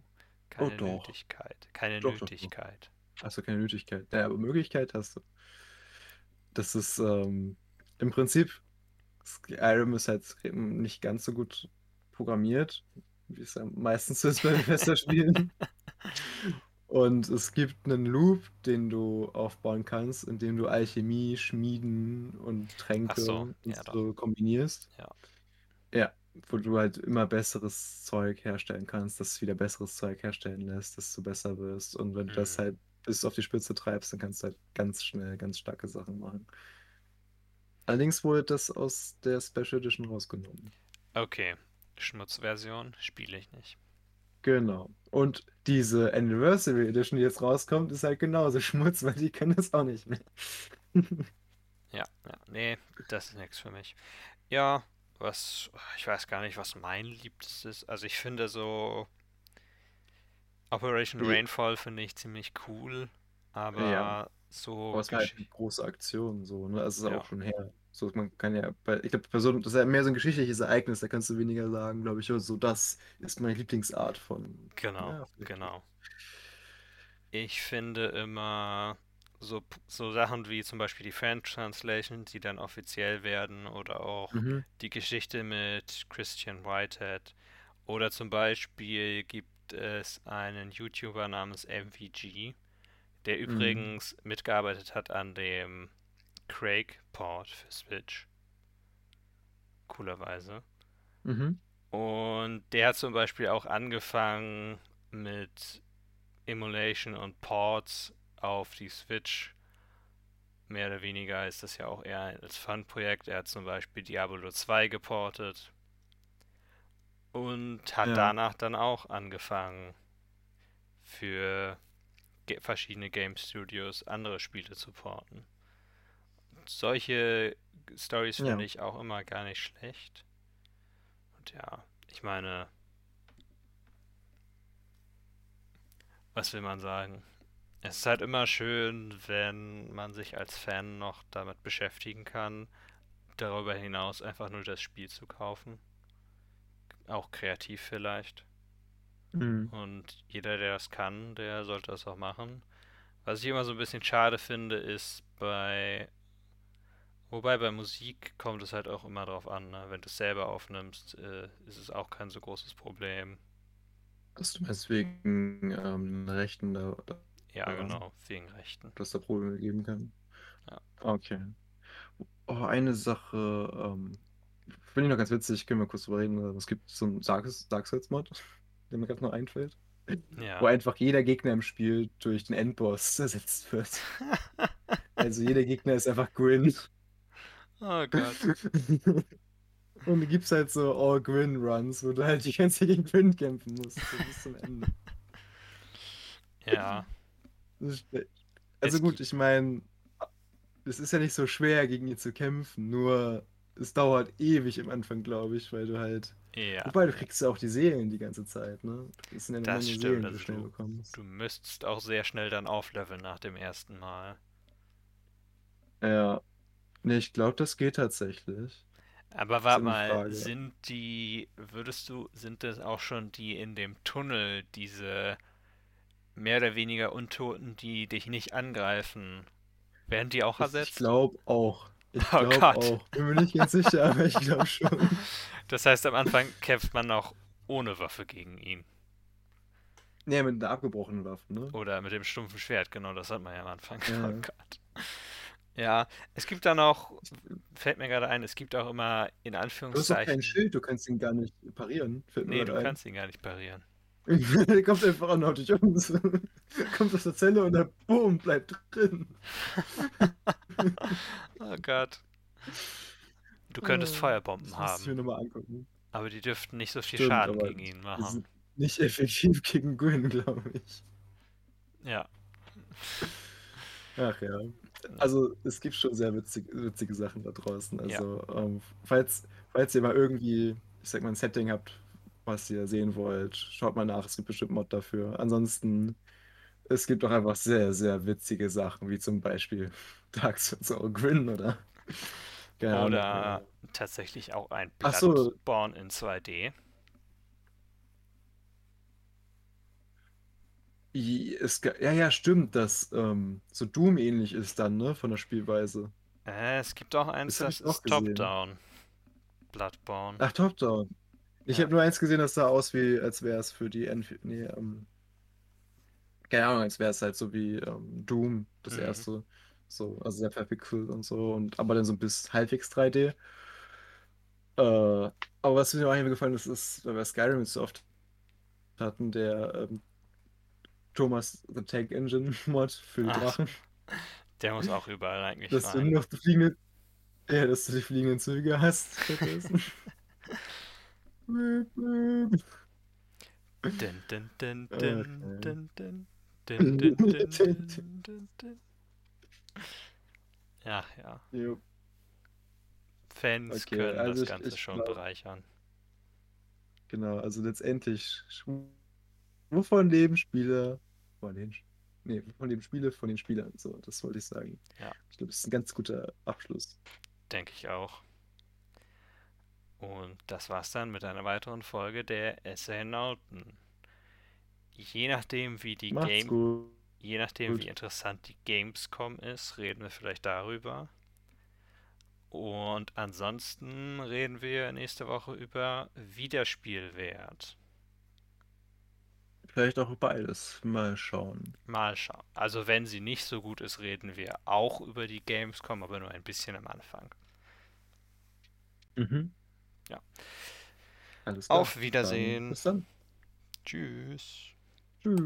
Keine doch. Nötigkeit. Keine Doch, doch, doch. Nötigkeit. Hast du keine Nötigkeit. Ja, aber Möglichkeit hast du. Das ist ähm, im Prinzip, Skyrim ist halt eben nicht ganz so gut programmiert, wie es meistens ist bei Bethesda-Spielen. Und es gibt einen Loop, den du aufbauen kannst, indem du Alchemie, Schmieden und Tränke so, und ja, so kombinierst. Ja. Ja, wo du halt immer besseres Zeug herstellen kannst, das wieder besseres Zeug herstellen lässt, dass du besser wirst. Und wenn du das Mhm. halt bis auf die Spitze treibst, dann kannst du halt ganz schnell ganz starke Sachen machen. Allerdings wurde das aus der Special Edition rausgenommen. Okay. Schmutzversion spiele ich nicht. Genau. Und diese Anniversary Edition, die jetzt rauskommt, ist halt genauso Schmutz, weil die können das auch nicht mehr. Ja, ja. Nee, das ist nichts für mich. Ja, was. Ich weiß gar nicht, was mein Liebstes ist. Also ich finde so. Operation. Rainfall finde ich ziemlich cool. Aber Ja. so. Aber es war halt eine große Aktion, so, ne? Also es ist Ja. auch schon her. So, man kann ja, bei, ich glaube, bei so, das ist ja mehr so ein geschichtliches Ereignis, da kannst du weniger sagen, glaube ich, so, das ist meine Lieblingsart von. Genau, Ja, genau. Ich finde immer so, so Sachen wie zum Beispiel die Fan Translation, die dann offiziell werden, oder auch Mhm. die Geschichte mit Christian Whitehead. Oder zum Beispiel gibt es einen YouTuber namens MVG, der Mhm. übrigens mitgearbeitet hat an dem Craig-Port für Switch. Coolerweise. Mhm. Und der hat zum Beispiel auch angefangen mit Emulation und Ports auf die Switch. Mehr oder weniger ist das ja auch eher als Fun-Projekt. Er hat zum Beispiel Diablo 2 geportet und hat Ja. danach dann auch angefangen für ge verschiedene Game Studios andere Spiele zu porten. Solche Stories Ja. finde ich auch immer gar nicht schlecht. Und ja, ich meine, was will man sagen? Es ist halt immer schön, wenn man sich als Fan noch damit beschäftigen kann, darüber hinaus einfach nur das Spiel zu kaufen. Auch kreativ vielleicht. Mhm. Und jeder, der das kann, der sollte das auch machen. Was ich immer so ein bisschen schade finde, ist bei. Wobei bei Musik kommt es halt auch immer drauf an, ne? Wenn du es selber aufnimmst, äh, ist es auch kein so großes Problem. Was du meinst wegen ähm, Rechten, da, da, Ja, genau, wegen Rechten. dass da Probleme geben kann? Ja. Okay. Oh, eine Sache, ähm, finde ich noch ganz witzig, können wir kurz drüber reden. Es gibt so einen Dark, Dark Souls Mod, der mir gerade noch einfällt. Ja. wo einfach jeder Gegner im Spiel durch den Endboss ersetzt wird. Also jeder Gegner ist einfach Gwyn. Oh Gott. Und du gibst halt so All-Gwyn-Runs, wo du halt die ganze Zeit gegen Gwyn kämpfen musst, so bis zum Ende. Ja. Also gut, ich meine, es ist ja nicht so schwer, gegen ihn zu kämpfen, nur es dauert ewig am Anfang, glaube ich, weil du halt. Ja. Wobei, du kriegst ja auch die Seelen die ganze Zeit, ne? Du sind ja Das stimmt, Seelen, die also du schnell du- bekommst. Du müsstest auch sehr schnell dann aufleveln nach dem ersten Mal. Ja. Ne, ich glaube, das geht tatsächlich. Aber warte mal, sind die, würdest du, sind das auch schon die in dem Tunnel, diese mehr oder weniger Untoten, die dich nicht angreifen? Werden die auch Ich ersetzt? glaube auch. Ich Oh Gott. auch. Bin mir nicht ganz sicher, aber ich glaube schon. Das heißt, am Anfang kämpft man auch ohne Waffe gegen ihn. Nee, mit einer abgebrochenen Waffe, ne? Oder mit dem stumpfen Schwert, genau, das hat man ja am Anfang. Ja. Oh Gott. Ja, es gibt dann auch, fällt mir gerade ein, es gibt auch immer in Du hast doch kein Anführungszeichen. Schild, du kannst ihn gar nicht parieren. Fällt Nee, du ein. kannst ihn gar nicht parieren. Der kommt einfach an, haut dich um. Kommt aus der Zelle und dann boom, bleibt drin. Oh Gott. Du könntest Äh, Feuerbomben Das muss ich mir haben, nochmal angucken. aber die dürften nicht so viel Stimmt, Schaden gegen ihn machen. nicht effektiv gegen Gwyn, glaube ich. Ja, Ach ja. Also es gibt schon sehr witzig, witzige Sachen da draußen. Ja. Also ähm, falls, falls ihr mal irgendwie, ich sag mal, ein Setting habt, was ihr sehen wollt, schaut mal nach, es gibt bestimmt Mod dafür. Ansonsten es gibt auch einfach sehr, sehr witzige Sachen, wie zum Beispiel Dark Souls or Grin oder. Oder tatsächlich auch ein Bloodborne so. in 2D. Es, ja, ja, stimmt, dass ähm, so Doom ähnlich ist dann, ne, von der Spielweise. Äh, es gibt auch eins, das, das ist Top-Down. Bloodborne. Ach, Top-Down. Ich ja. habe nur eins gesehen, das sah aus wie, als wäre es für die Enf nee, ähm, keine Ahnung, als wäre es halt so wie ähm, Doom, das mhm. erste. So, also sehr verpixelt und so, und aber dann so bis halbwegs 3D. Äh, aber was mir auch gefallen ist, ist, weil wir Skyrim so oft hatten, der ähm, Thomas The Tank Engine Mod für die Drachen. Der muss auch überall eigentlich dass rein. Du noch die fliegende, ja, dass du die fliegenden Züge hast. dun, dun, dun, dun, dun, dun. Din, din, din, ja, ja. Jo. Fans okay, können also das Ganze ich, schon glaub, bereichern. Genau, also letztendlich, wovon leben Spiele? Von den, nee, von leben Spiele, von den Spielern. So, das wollte ich sagen. Ja. Ich glaube, das ist ein ganz guter Abschluss. Denke ich auch. Und das war's dann mit einer weiteren Folge der Nauten je nachdem, wie die Game, je nachdem, gut. wie interessant die Gamescom ist, reden wir vielleicht darüber. Und ansonsten reden wir nächste Woche über Wiederspielwert. Vielleicht auch über beides. Mal schauen. Mal schauen. Also wenn sie nicht so gut ist, reden wir auch über die Gamescom, aber nur ein bisschen am Anfang. Mhm. Ja. Alles klar. Auf Wiedersehen. Dann, bis dann. Tschüss. Tschüss.